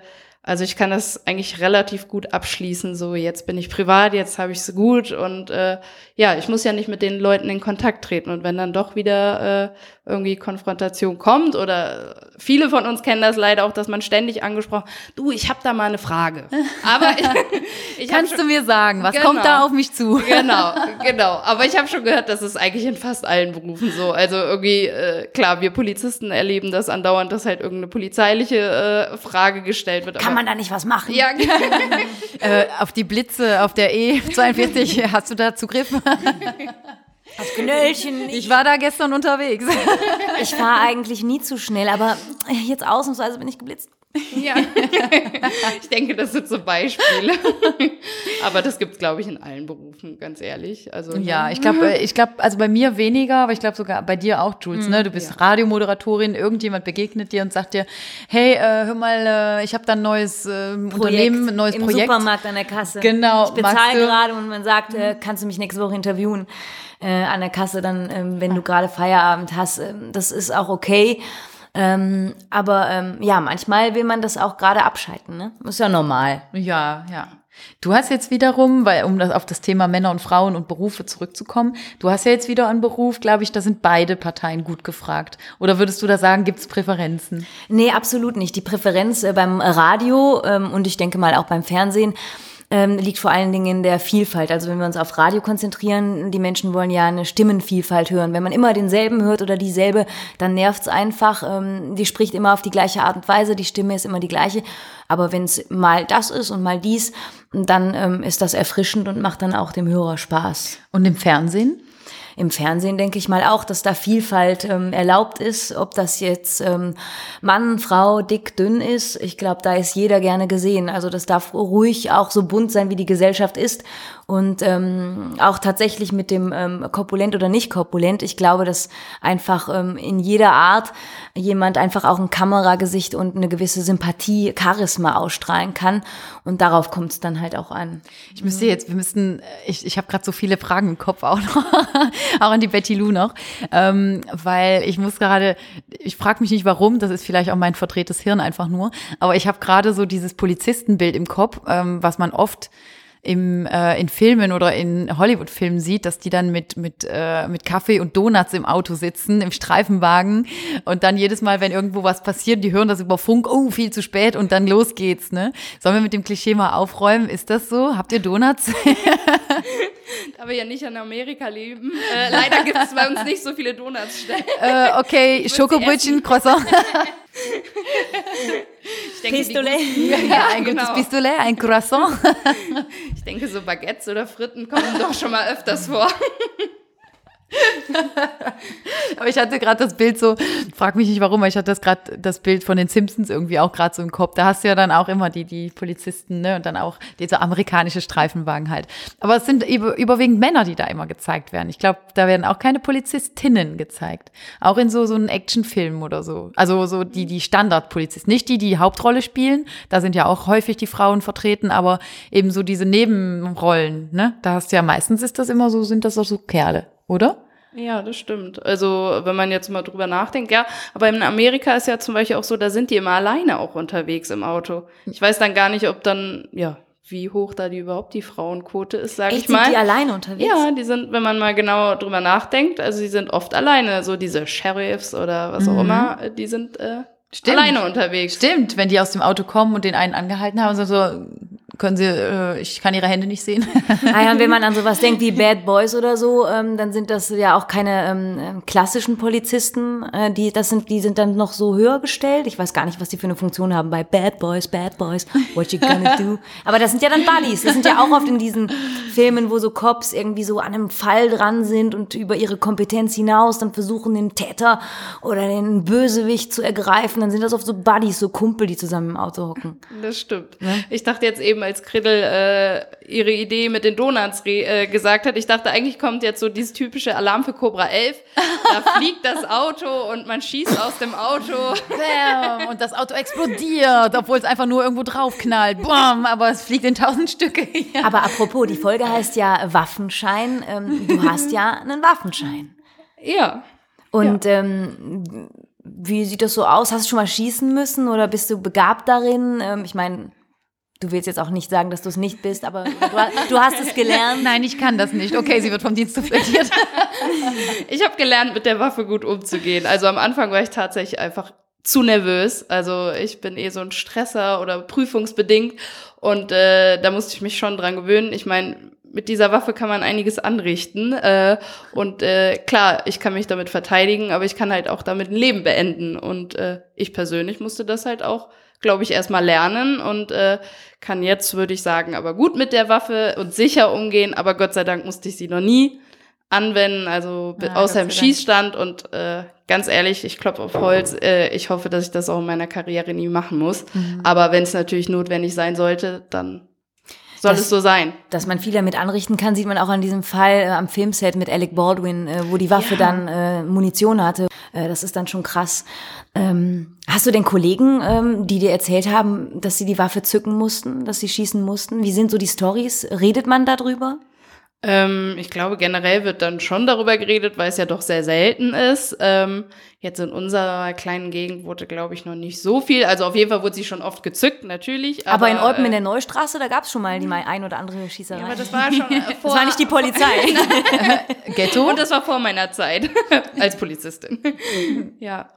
also ich kann das eigentlich relativ gut abschließen. So, jetzt bin ich privat, jetzt habe ich es gut und äh, ja, ich muss ja nicht mit den Leuten in Kontakt treten. Und wenn dann doch wieder äh, irgendwie Konfrontation kommt oder viele von uns kennen das leider auch, dass man ständig angesprochen, du, ich habe da mal eine Frage. Aber ich, ich kannst schon, du mir sagen, was genau, kommt da auf mich zu? Genau, genau. Aber ich habe schon gehört, das ist eigentlich in fast allen Berufen so. Also irgendwie äh, klar, wir Polizisten erleben das andauernd, dass halt irgendeine polizeiliche äh, Frage gestellt wird. Kann man da nicht was machen? Ja. äh, auf die Blitze auf der E42 hast du da Zugriff? Das Knöllchen. Ich war da gestern unterwegs. Ich fahre eigentlich nie zu schnell, aber jetzt ausnahmsweise bin ich geblitzt. Ja, ich denke, das sind so Beispiele. Aber das gibt es, glaube ich, in allen Berufen, ganz ehrlich. Also, ja, ich glaube, äh, ich glaube, also bei mir weniger, aber ich glaube sogar bei dir auch, Jules. Ne? Du bist ja. Radiomoderatorin, irgendjemand begegnet dir und sagt dir, hey, äh, hör mal, äh, ich habe da ein neues äh, Unternehmen, ein neues Im Projekt. Supermarkt an der Kasse. Genau. Ich bezahle gerade und man sagt, äh, kannst du mich nächste Woche interviewen äh, an der Kasse, dann, ähm, wenn du gerade Feierabend hast. Ähm, das ist auch okay. Ähm, aber ähm, ja, manchmal will man das auch gerade abschalten, ne? Ist ja normal. Ja, ja. Du hast jetzt wiederum, weil um das, auf das Thema Männer und Frauen und Berufe zurückzukommen, du hast ja jetzt wieder einen Beruf, glaube ich, da sind beide Parteien gut gefragt. Oder würdest du da sagen, gibt's Präferenzen? Nee, absolut nicht. Die Präferenz äh, beim Radio ähm, und ich denke mal auch beim Fernsehen ähm, liegt vor allen Dingen in der Vielfalt. Also wenn wir uns auf Radio konzentrieren, die Menschen wollen ja eine Stimmenvielfalt hören. Wenn man immer denselben hört oder dieselbe, dann nervt's einfach. Ähm, die spricht immer auf die gleiche Art und Weise, die Stimme ist immer die gleiche. Aber wenn es mal das ist und mal dies, dann ähm, ist das erfrischend und macht dann auch dem Hörer Spaß. Und im Fernsehen? Im Fernsehen denke ich mal auch, dass da Vielfalt ähm, erlaubt ist, ob das jetzt ähm, Mann, Frau, dick, dünn ist. Ich glaube, da ist jeder gerne gesehen. Also das darf ruhig auch so bunt sein, wie die Gesellschaft ist und ähm, auch tatsächlich mit dem ähm, korpulent oder nicht korpulent. Ich glaube, dass einfach ähm, in jeder Art jemand einfach auch ein Kameragesicht und eine gewisse Sympathie, Charisma ausstrahlen kann und darauf kommt es dann halt auch an. Ich müsste jetzt, wir müssten, ich, ich habe gerade so viele Fragen im Kopf auch noch, auch an die Betty Lou noch, ähm, weil ich muss gerade, ich frage mich nicht warum, das ist vielleicht auch mein verdrehtes Hirn einfach nur, aber ich habe gerade so dieses Polizistenbild im Kopf, ähm, was man oft im, äh, in Filmen oder in Hollywood-Filmen sieht, dass die dann mit, mit, äh, mit Kaffee und Donuts im Auto sitzen, im Streifenwagen und dann jedes Mal, wenn irgendwo was passiert, die hören das über Funk, oh, viel zu spät und dann los geht's, ne? Sollen wir mit dem Klischee mal aufräumen? Ist das so? Habt ihr Donuts? da wir ja nicht in Amerika leben, äh, leider gibt es bei uns nicht so viele Donutsstellen. Äh, okay, Schokobrötchen, Croissant. ich denke, Pistolet. Ja, ein genau. gutes Pistolet, ein Croissant. ich denke, so Baguettes oder Fritten kommen doch schon mal öfters vor. aber ich hatte gerade das Bild so, frag mich nicht warum, aber ich hatte das gerade das Bild von den Simpsons irgendwie auch gerade so im Kopf. Da hast du ja dann auch immer die, die Polizisten, ne, und dann auch diese amerikanische Streifenwagen halt. Aber es sind überwiegend Männer, die da immer gezeigt werden. Ich glaube, da werden auch keine Polizistinnen gezeigt. Auch in so, so einem Actionfilm oder so. Also so die, die Standardpolizisten. Nicht die, die Hauptrolle spielen. Da sind ja auch häufig die Frauen vertreten, aber eben so diese Nebenrollen, ne. Da hast du ja meistens ist das immer so, sind das auch so Kerle oder? Ja, das stimmt. Also, wenn man jetzt mal drüber nachdenkt, ja, aber in Amerika ist ja zum Beispiel auch so, da sind die immer alleine auch unterwegs im Auto. Ich weiß dann gar nicht, ob dann, ja, wie hoch da die überhaupt die Frauenquote ist, sage ich mal. Sind die alleine unterwegs? Ja, die sind, wenn man mal genau drüber nachdenkt, also die sind oft alleine, so diese Sheriffs oder was mhm. auch immer, die sind äh, Stimmt. alleine unterwegs. Stimmt, wenn die aus dem Auto kommen und den einen angehalten haben, so, so können Sie, äh, ich kann Ihre Hände nicht sehen. Naja, und wenn man an sowas denkt wie Bad Boys oder so, ähm, dann sind das ja auch keine ähm, ähm, klassischen Polizisten. Äh, die, das sind, die sind dann noch so höher gestellt. Ich weiß gar nicht, was die für eine Funktion haben bei Bad Boys, Bad Boys, what you gonna do? Aber das sind ja dann Buddies. Das sind ja auch oft in diesen Filmen, wo so Cops irgendwie so an einem Fall dran sind und über ihre Kompetenz hinaus dann versuchen, den Täter oder den Bösewicht zu ergreifen. Dann sind das oft so Buddies, so Kumpel, die zusammen im Auto hocken. Das stimmt. Ja? Ich dachte jetzt eben, als Kriddel äh, ihre Idee mit den Donuts äh, gesagt hat. Ich dachte, eigentlich kommt jetzt so dieses typische Alarm für Cobra 11. Da fliegt das Auto und man schießt aus dem Auto. Bam, und das Auto explodiert, obwohl es einfach nur irgendwo draufknallt. Bam, aber es fliegt in tausend Stücke. Ja. Aber apropos, die Folge heißt ja Waffenschein. Ähm, du hast ja einen Waffenschein. Ja. Und ja. Ähm, wie sieht das so aus? Hast du schon mal schießen müssen oder bist du begabt darin? Ähm, ich meine, Du willst jetzt auch nicht sagen, dass du es nicht bist, aber du, du, hast es gelernt. Nein, ich kann das nicht. Okay, sie wird vom Dienst zufletiert. ich habe gelernt, mit der Waffe gut umzugehen. Also am Anfang war ich tatsächlich einfach zu nervös. Also ich bin eh so ein Stresser oder prüfungsbedingt und äh, da musste ich mich schon dran gewöhnen. Ich meine, mit dieser Waffe kann man einiges anrichten äh, und äh, klar, ich kann mich damit verteidigen, aber ich kann halt auch damit ein Leben beenden und äh, ich persönlich musste das halt auch glaube ich, erstmal lernen und äh, kann jetzt, würde ich sagen, aber gut mit der Waffe und sicher umgehen. Aber Gott sei Dank musste ich sie noch nie anwenden, also ja, außer im Schießstand. Und äh, ganz ehrlich, ich klopfe auf Holz. Äh, ich hoffe, dass ich das auch in meiner Karriere nie machen muss. Mhm. Aber wenn es natürlich notwendig sein sollte, dann soll es so sein. Dass man viel damit anrichten kann, sieht man auch an diesem Fall äh, am Filmset mit Alec Baldwin, äh, wo die Waffe ja. dann äh, Munition hatte. Äh, das ist dann schon krass. Ähm, hast du denn Kollegen, ähm, die dir erzählt haben, dass sie die Waffe zücken mussten, dass sie schießen mussten? Wie sind so die Stories? Redet man darüber? Ähm, ich glaube, generell wird dann schon darüber geredet, weil es ja doch sehr selten ist. Ähm, jetzt in unserer kleinen Gegend wurde, glaube ich, noch nicht so viel. Also auf jeden Fall wurde sie schon oft gezückt, natürlich. Aber, aber in Olpen äh, in der Neustraße, da gab es schon mal die mal ein oder andere Schießerei. Ja, aber das war schon äh, vor. das war nicht die Polizei. Ghetto? Und das war vor meiner Zeit als Polizistin. ja.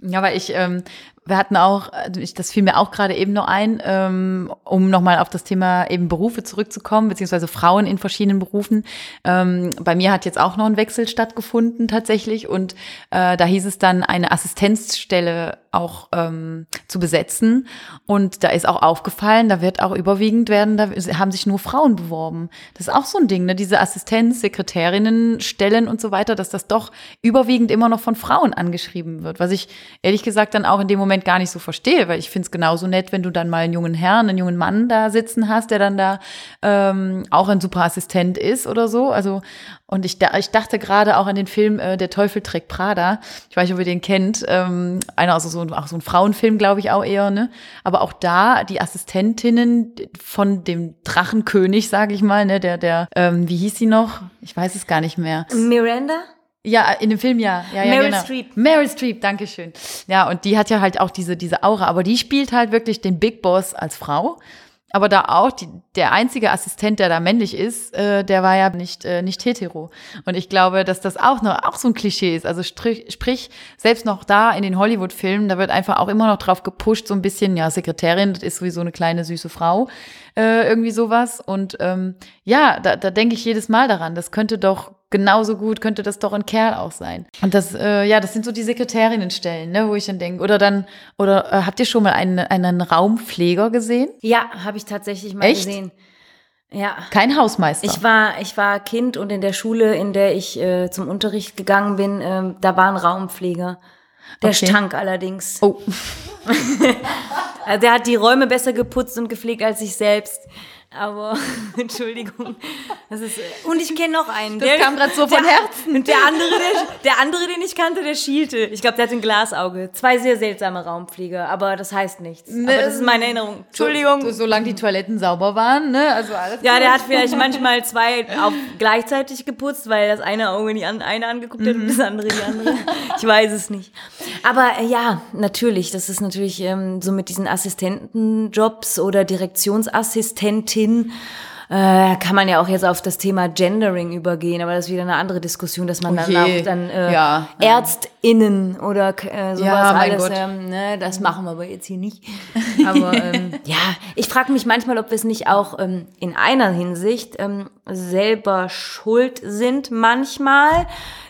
Ja, weil ich ähm, wir hatten auch, also das fiel mir auch gerade eben noch ein, ähm, um nochmal auf das Thema eben Berufe zurückzukommen, beziehungsweise Frauen in verschiedenen Berufen. Ähm, bei mir hat jetzt auch noch ein Wechsel stattgefunden tatsächlich und äh, da hieß es dann, eine Assistenzstelle auch ähm, zu besetzen. Und da ist auch aufgefallen, da wird auch überwiegend werden, da haben sich nur Frauen beworben. Das ist auch so ein Ding, ne? diese Assistenz, Sekretärinnen, Stellen und so weiter, dass das doch überwiegend immer noch von Frauen angeschrieben wird. Was ich ehrlich gesagt dann auch in dem Moment gar nicht so verstehe, weil ich finde es genauso nett, wenn du dann mal einen jungen Herrn, einen jungen Mann da sitzen hast, der dann da ähm, auch ein super Assistent ist oder so. Also und ich, ich dachte gerade auch an den Film äh, Der Teufel trägt Prada. Ich weiß nicht, ob ihr den kennt. Ähm, einer, also so, auch so ein Frauenfilm, glaube ich auch eher. Ne? Aber auch da die Assistentinnen von dem Drachenkönig, sage ich mal, ne? der, der, ähm, wie hieß sie noch? Ich weiß es gar nicht mehr. Miranda? Ja, in dem Film ja. ja, ja Meryl genau. Streep. Meryl Streep, danke schön. Ja, und die hat ja halt auch diese, diese Aura, aber die spielt halt wirklich den Big Boss als Frau. Aber da auch, die, der einzige Assistent, der da männlich ist, äh, der war ja nicht, äh, nicht hetero. Und ich glaube, dass das auch noch auch so ein Klischee ist. Also sprich, sprich selbst noch da in den Hollywood-Filmen, da wird einfach auch immer noch drauf gepusht, so ein bisschen, ja, Sekretärin, das ist sowieso eine kleine süße Frau, äh, irgendwie sowas. Und ähm, ja, da, da denke ich jedes Mal daran, das könnte doch genauso gut könnte das doch ein Kerl auch sein. Und das, äh, ja, das sind so die Sekretärinnenstellen, ne, wo ich dann denke, oder dann, oder äh, habt ihr schon mal einen, einen Raumpfleger gesehen? Ja, habe ich tatsächlich mal Echt? gesehen. Ja. Kein Hausmeister. Ich war, ich war Kind und in der Schule, in der ich äh, zum Unterricht gegangen bin, ähm, da war ein Raumpfleger. Der Okay. stank allerdings. oh, Also der hat die Räume besser geputzt und gepflegt als ich selbst. Aber Entschuldigung, das ist äh, und ich kenne noch einen. Das kam grad so von der, Herzen. Und der andere, der, der andere, den ich kannte, der schielte. Ich glaube, der hat ein Glasauge. Zwei sehr seltsame Raumpfleger, aber das heißt nichts. aber das ist meine Erinnerung. Entschuldigung. So, solange die Toiletten sauber waren, ne, also alles. Ja, der hat vielleicht manchmal zwei auf gleichzeitig geputzt, weil das eine Auge die an, eine angeguckt hat und das andere die andere. Ich weiß es nicht. Aber äh, ja, natürlich, das ist natürlich ähm, so mit diesen Assistentenjobs oder Direktionsassistentin hin äh, kann man ja auch jetzt auf das Thema Gendering übergehen, aber das ist wieder eine andere Diskussion, dass man Oh dann auch dann äh, Ja. ÄrztInnen oder äh, sowas Ja, alles, ähm, ne, das machen wir aber jetzt hier nicht. Aber ähm, ja, ich frage mich manchmal, ob wir es nicht auch ähm, in einer Hinsicht ähm, selber schuld sind manchmal,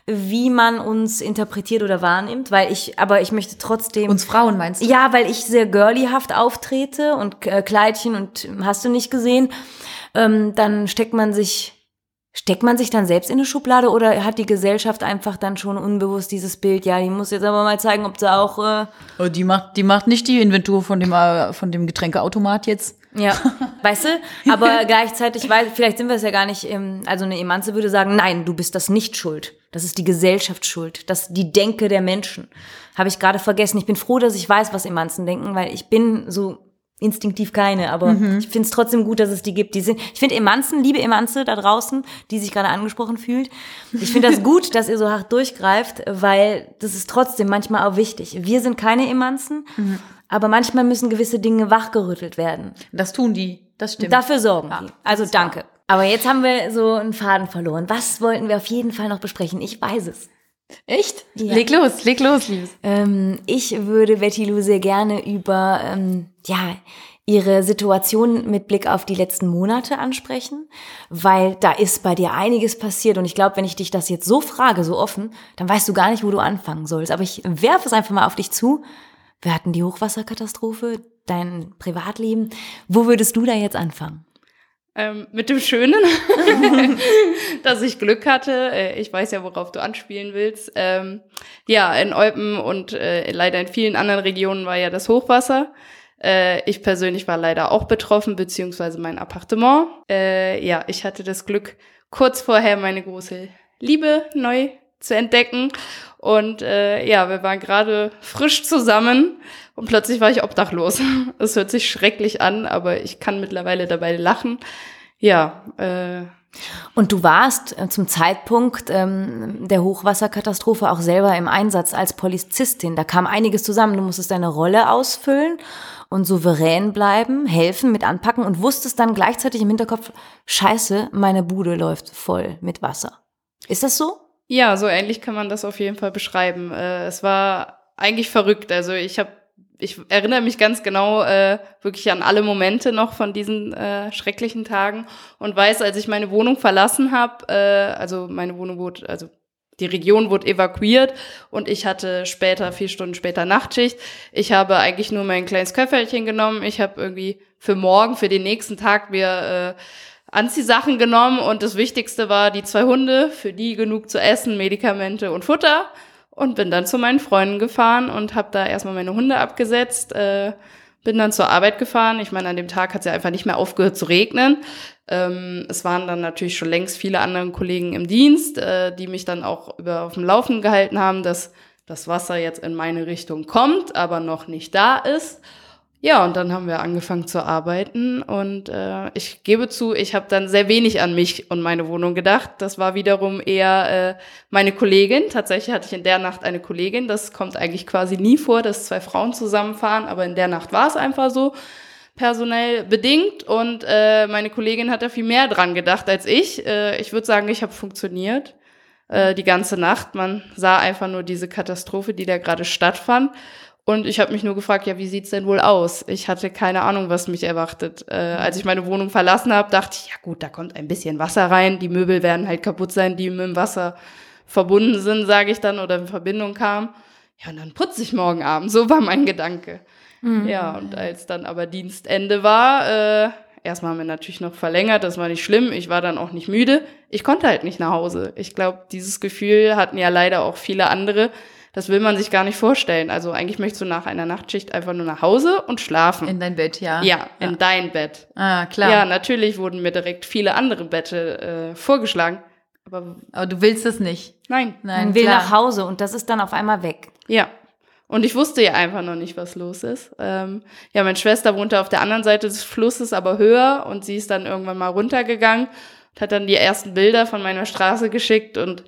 wie man uns interpretiert oder wahrnimmt, weil ich, aber ich möchte trotzdem Uns Frauen meinst du? ja, weil ich sehr girlyhaft auftrete und äh, Kleidchen und hast du nicht gesehen, ähm, dann steckt man sich, steckt man sich dann selbst in eine Schublade oder hat die Gesellschaft einfach dann schon unbewusst dieses Bild, ja, die muss jetzt aber mal zeigen, ob sie auch, äh, Oh, die macht, die macht nicht die Inventur von dem, äh, von dem Getränkeautomat jetzt. ja, weißt du, aber gleichzeitig, weiß, vielleicht sind wir es ja gar nicht, ähm, also eine Emanze würde sagen, nein, du bist das nicht schuld. Das ist die Gesellschaft schuld. Das ist die Denke der Menschen. Habe ich gerade vergessen. Ich bin froh, dass ich weiß, was Emanzen denken, weil ich bin so instinktiv keine, aber ich finde es trotzdem gut, dass es die gibt. Die sind, ich finde Emanzen, liebe Emanze da draußen, die sich gerade angesprochen fühlt. Ich finde das gut, dass ihr so hart durchgreift, weil das ist trotzdem manchmal auch wichtig. Wir sind keine Emanzen, aber manchmal müssen gewisse Dinge wachgerüttelt werden. Das tun die. Das stimmt. Dafür sorgen Ja, die. Also danke. Aber jetzt haben wir so einen Faden verloren. Was wollten wir auf jeden Fall noch besprechen? Ich weiß es. Echt? Ja. Leg los, leg los, Liebes. Ähm, ich würde Betty Lou sehr gerne über ähm, ja, ihre Situation mit Blick auf die letzten Monate ansprechen, weil da ist bei dir einiges passiert und ich glaube, wenn ich dich das jetzt so frage, so offen, dann weißt du gar nicht, wo du anfangen sollst. Aber ich werfe es einfach mal auf dich zu. Wir hatten die Hochwasserkatastrophe, dein Privatleben. Wo würdest du da jetzt anfangen? Ähm, mit dem Schönen, dass ich Glück hatte. Äh, ich weiß ja, worauf du anspielen willst. Ähm, ja, in Eupen und äh, leider in vielen anderen Regionen war ja das Hochwasser. Äh, ich persönlich war leider auch betroffen, beziehungsweise mein Appartement. Äh, ja, ich hatte das Glück, kurz vorher meine große Liebe neu zu entdecken. Und äh, ja, wir waren gerade frisch zusammen und plötzlich war ich obdachlos. Es hört sich schrecklich an, aber ich kann mittlerweile dabei lachen. Ja, äh, Und du warst äh, zum Zeitpunkt ähm, der Hochwasserkatastrophe auch selber im Einsatz als Polizistin. Da kam einiges zusammen. Du musstest deine Rolle ausfüllen und souverän bleiben, helfen, mit anpacken und wusstest dann gleichzeitig im Hinterkopf, scheiße, meine Bude läuft voll mit Wasser. Ist das so? Ja, so ähnlich kann man das auf jeden Fall beschreiben. Äh, es war eigentlich verrückt. Also ich habe ich erinnere mich ganz genau äh, wirklich an alle Momente noch von diesen äh, schrecklichen Tagen und weiß, als ich meine Wohnung verlassen habe, äh, also meine Wohnung wurde, also die Region wurde evakuiert und ich hatte später, vier Stunden später Nachtschicht. Ich habe eigentlich nur mein kleines Köfferchen genommen. Ich habe irgendwie für morgen, für den nächsten Tag mir äh, Anziehsachen genommen und das Wichtigste war die zwei Hunde, für die genug zu essen, Medikamente und Futter und bin dann zu meinen Freunden gefahren und habe da erstmal meine Hunde abgesetzt, äh, bin dann zur Arbeit gefahren. Ich meine, an dem Tag hat es ja einfach nicht mehr aufgehört zu regnen. Ähm, es waren dann natürlich schon längst viele andere Kollegen im Dienst, äh, die mich dann auch über auf dem Laufen gehalten haben, dass das Wasser jetzt in meine Richtung kommt, aber noch nicht da ist. Ja, und dann haben wir angefangen zu arbeiten und äh, ich gebe zu, ich habe dann sehr wenig an mich und meine Wohnung gedacht. Das war wiederum eher äh, meine Kollegin. Tatsächlich hatte ich in der Nacht eine Kollegin. Das kommt eigentlich quasi nie vor, dass zwei Frauen zusammenfahren, aber in der Nacht war es einfach so personell bedingt und äh, meine Kollegin hat da viel mehr dran gedacht als ich. Äh, ich würde sagen, ich habe funktioniert äh, die ganze Nacht. Man sah einfach nur diese Katastrophe, die da gerade stattfand. Und ich habe mich nur gefragt, ja, wie sieht's denn wohl aus? Ich hatte keine Ahnung, was mich erwartet. Äh, als ich meine Wohnung verlassen habe, dachte ich, ja gut, da kommt ein bisschen Wasser rein. Die Möbel werden halt kaputt sein, die mit dem Wasser verbunden sind, sage ich dann, oder in Verbindung kamen. Ja, und dann putze ich morgen Abend. So war mein Gedanke. Mhm. Ja, und als dann aber Dienstende war, äh, erstmal haben wir natürlich noch verlängert, das war nicht schlimm. Ich war dann auch nicht müde. Ich konnte halt nicht nach Hause. Ich glaube, dieses Gefühl hatten ja leider auch viele andere das will man sich gar nicht vorstellen. Also eigentlich möchtest du nach einer Nachtschicht einfach nur nach Hause und schlafen. In dein Bett, ja. Ja, in ja. dein Bett. Ah, klar. Ja, natürlich wurden mir direkt viele andere Bette äh, vorgeschlagen. Aber, aber du willst es nicht. Nein. Nein, Man will klar. nach Hause und das ist dann auf einmal weg. Ja. Und ich wusste ja einfach noch nicht, was los ist. Ähm, ja, meine Schwester wohnte auf der anderen Seite des Flusses, aber höher und sie ist dann irgendwann mal runtergegangen und hat dann die ersten Bilder von meiner Straße geschickt und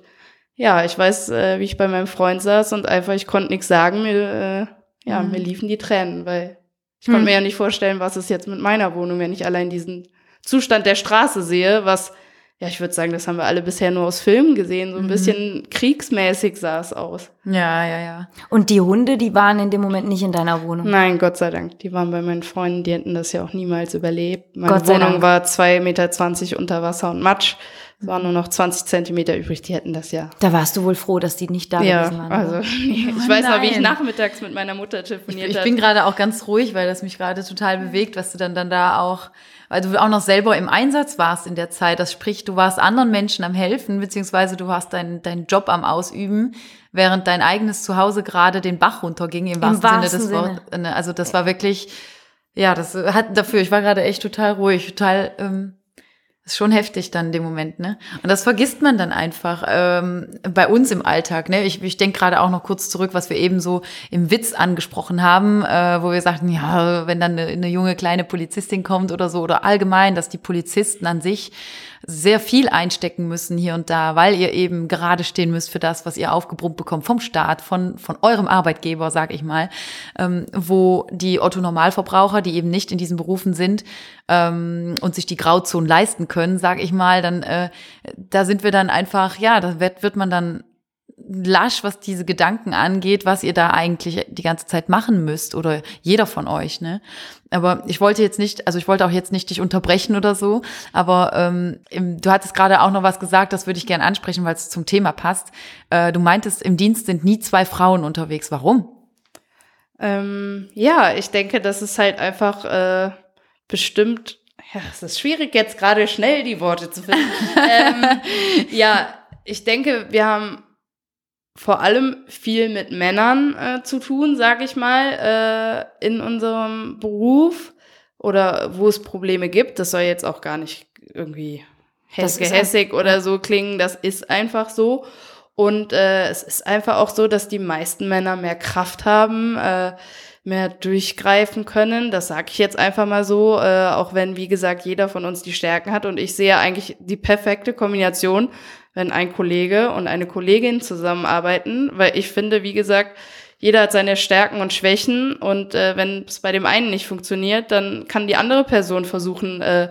ja, ich weiß, äh, wie ich bei meinem Freund saß und einfach, ich konnte nichts sagen. Mir, äh, ja, mhm. mir liefen die Tränen, weil ich mhm. konnte mir ja nicht vorstellen, was ist jetzt mit meiner Wohnung, wenn ich allein diesen Zustand der Straße sehe, was, ja, ich würde sagen, das haben wir alle bisher nur aus Filmen gesehen, so ein mhm. bisschen kriegsmäßig sah es aus. Ja, ja, ja. Und die Hunde, die waren in dem Moment nicht in deiner Wohnung? Nein, Gott sei Dank. Die waren bei meinen Freunden, die hätten das ja auch niemals überlebt. Meine Gott Wohnung war zwei Meter zwanzig unter Wasser und Matsch. Es waren nur noch 20 Zentimeter übrig, die hätten das ja. Da warst du wohl froh, dass die nicht da ja, gewesen waren. Also, ich oh, weiß noch, wie ich nachmittags mit meiner Mutter telefoniert habe. Ich, ich bin gerade auch ganz ruhig, weil das mich gerade total bewegt, was du dann, dann da auch, weil du auch noch selber im Einsatz warst in der Zeit. Das spricht, du warst anderen Menschen am helfen, beziehungsweise du hast deinen deinen Job am Ausüben, während dein eigenes Zuhause gerade den Bach runterging, im, Im wahrsten, wahrsten Sinne des Wortes. Also das war wirklich, ja, das hat dafür, ich war gerade echt total ruhig, total ähm, ist schon heftig dann in dem Moment, ne? Und das vergisst man dann einfach ähm, bei uns im Alltag, ne? Ich, ich denke gerade auch noch kurz zurück, was wir eben so im Witz angesprochen haben, äh, wo wir sagten, ja, wenn dann eine, eine junge kleine Polizistin kommt oder so, oder allgemein, dass die Polizisten an sich sehr viel einstecken müssen hier und da, weil ihr eben gerade stehen müsst für das, was ihr aufgebrummt bekommt vom Staat, von, von eurem Arbeitgeber, sag ich mal, ähm, wo die Otto-Normalverbraucher, die eben nicht in diesen Berufen sind ähm, und sich die Grauzonen leisten können, sag ich mal, dann äh, da sind wir dann einfach, ja, da wird, wird man dann lasch, was diese Gedanken angeht, was ihr da eigentlich die ganze Zeit machen müsst oder jeder von euch, ne? Aber ich wollte jetzt nicht, also ich wollte auch jetzt nicht dich unterbrechen oder so, aber ähm, du hattest gerade auch noch was gesagt, das würde ich gerne ansprechen, weil es zum Thema passt. Äh, du meintest, im Dienst sind nie zwei Frauen unterwegs. Warum? Ähm, ja, ich denke, das ist halt einfach äh, bestimmt, ja, es ist schwierig jetzt gerade schnell die Worte zu finden. ähm, ja, ich denke, wir haben vor allem viel mit Männern äh, zu tun, sag ich mal, äh, in unserem Beruf oder wo es Probleme gibt. Das soll jetzt auch gar nicht irgendwie hässig oder so klingen. Das ist einfach so. Und äh, es ist einfach auch so, dass die meisten Männer mehr Kraft haben, äh, mehr durchgreifen können. Das sage ich jetzt einfach mal so, äh, auch wenn, wie gesagt, jeder von uns die Stärken hat. Und ich sehe eigentlich die perfekte Kombination wenn ein Kollege und eine Kollegin zusammenarbeiten, weil ich finde, wie gesagt, jeder hat seine Stärken und Schwächen und äh, wenn es bei dem einen nicht funktioniert, dann kann die andere Person versuchen, äh,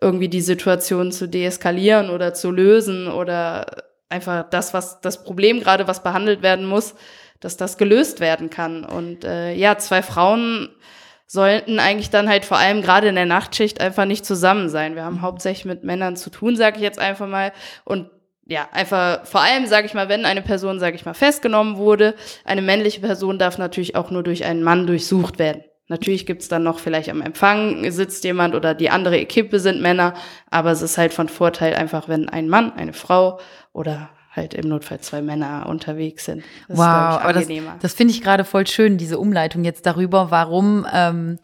irgendwie die Situation zu deeskalieren oder zu lösen oder einfach das, was das Problem gerade, was behandelt werden muss, dass das gelöst werden kann. Und äh, ja, zwei Frauen sollten eigentlich dann halt vor allem gerade in der Nachtschicht einfach nicht zusammen sein. Wir haben hauptsächlich mit Männern zu tun, sage ich jetzt einfach mal. Und ja, einfach vor allem, sage ich mal, wenn eine Person, sage ich mal, festgenommen wurde, eine männliche Person darf natürlich auch nur durch einen Mann durchsucht werden. Natürlich gibt's dann noch vielleicht am Empfang sitzt jemand oder die andere Equipe sind Männer, aber es ist halt von Vorteil einfach, wenn ein Mann, eine Frau oder halt im Notfall zwei Männer unterwegs sind. Das wow, ist, aber das, das finde ich gerade voll schön, diese Umleitung jetzt darüber, warum ähm,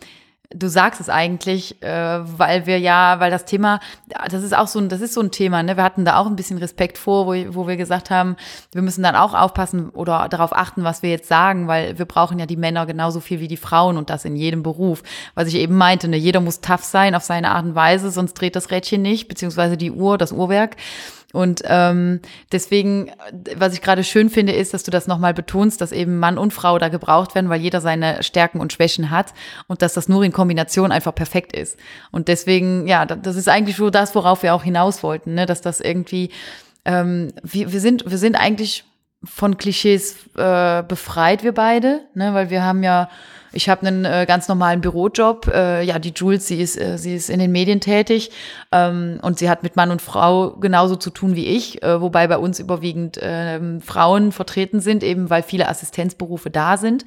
Du sagst es eigentlich, äh, weil wir ja, weil das Thema, das ist auch so ein, das ist so ein Thema, ne? Wir hatten da auch ein bisschen Respekt vor, wo, wo wir gesagt haben, wir müssen dann auch aufpassen oder darauf achten, was wir jetzt sagen, weil wir brauchen ja die Männer genauso viel wie die Frauen und das in jedem Beruf. Was ich eben meinte, ne? Jeder muss tough sein auf seine Art und Weise, sonst dreht das Rädchen nicht, beziehungsweise die Uhr, das Uhrwerk. Und ähm, deswegen, was ich gerade schön finde, ist, dass du das nochmal betonst, dass eben Mann und Frau da gebraucht werden, weil jeder seine Stärken und Schwächen hat und dass das nur in Kombination einfach perfekt ist. Und deswegen, ja, das ist eigentlich so das, worauf wir auch hinaus wollten, ne? dass das irgendwie, ähm, wir, wir, sind, wir sind eigentlich von Klischees äh, befreit, wir beide, ne? weil wir haben ja ich habe einen äh, ganz normalen Bürojob. Äh, ja, die Jules, sie ist, äh, sie ist in den Medien tätig ähm, und sie hat mit Mann und Frau genauso zu tun wie ich, äh, wobei bei uns überwiegend äh, Frauen vertreten sind, eben weil viele Assistenzberufe da sind.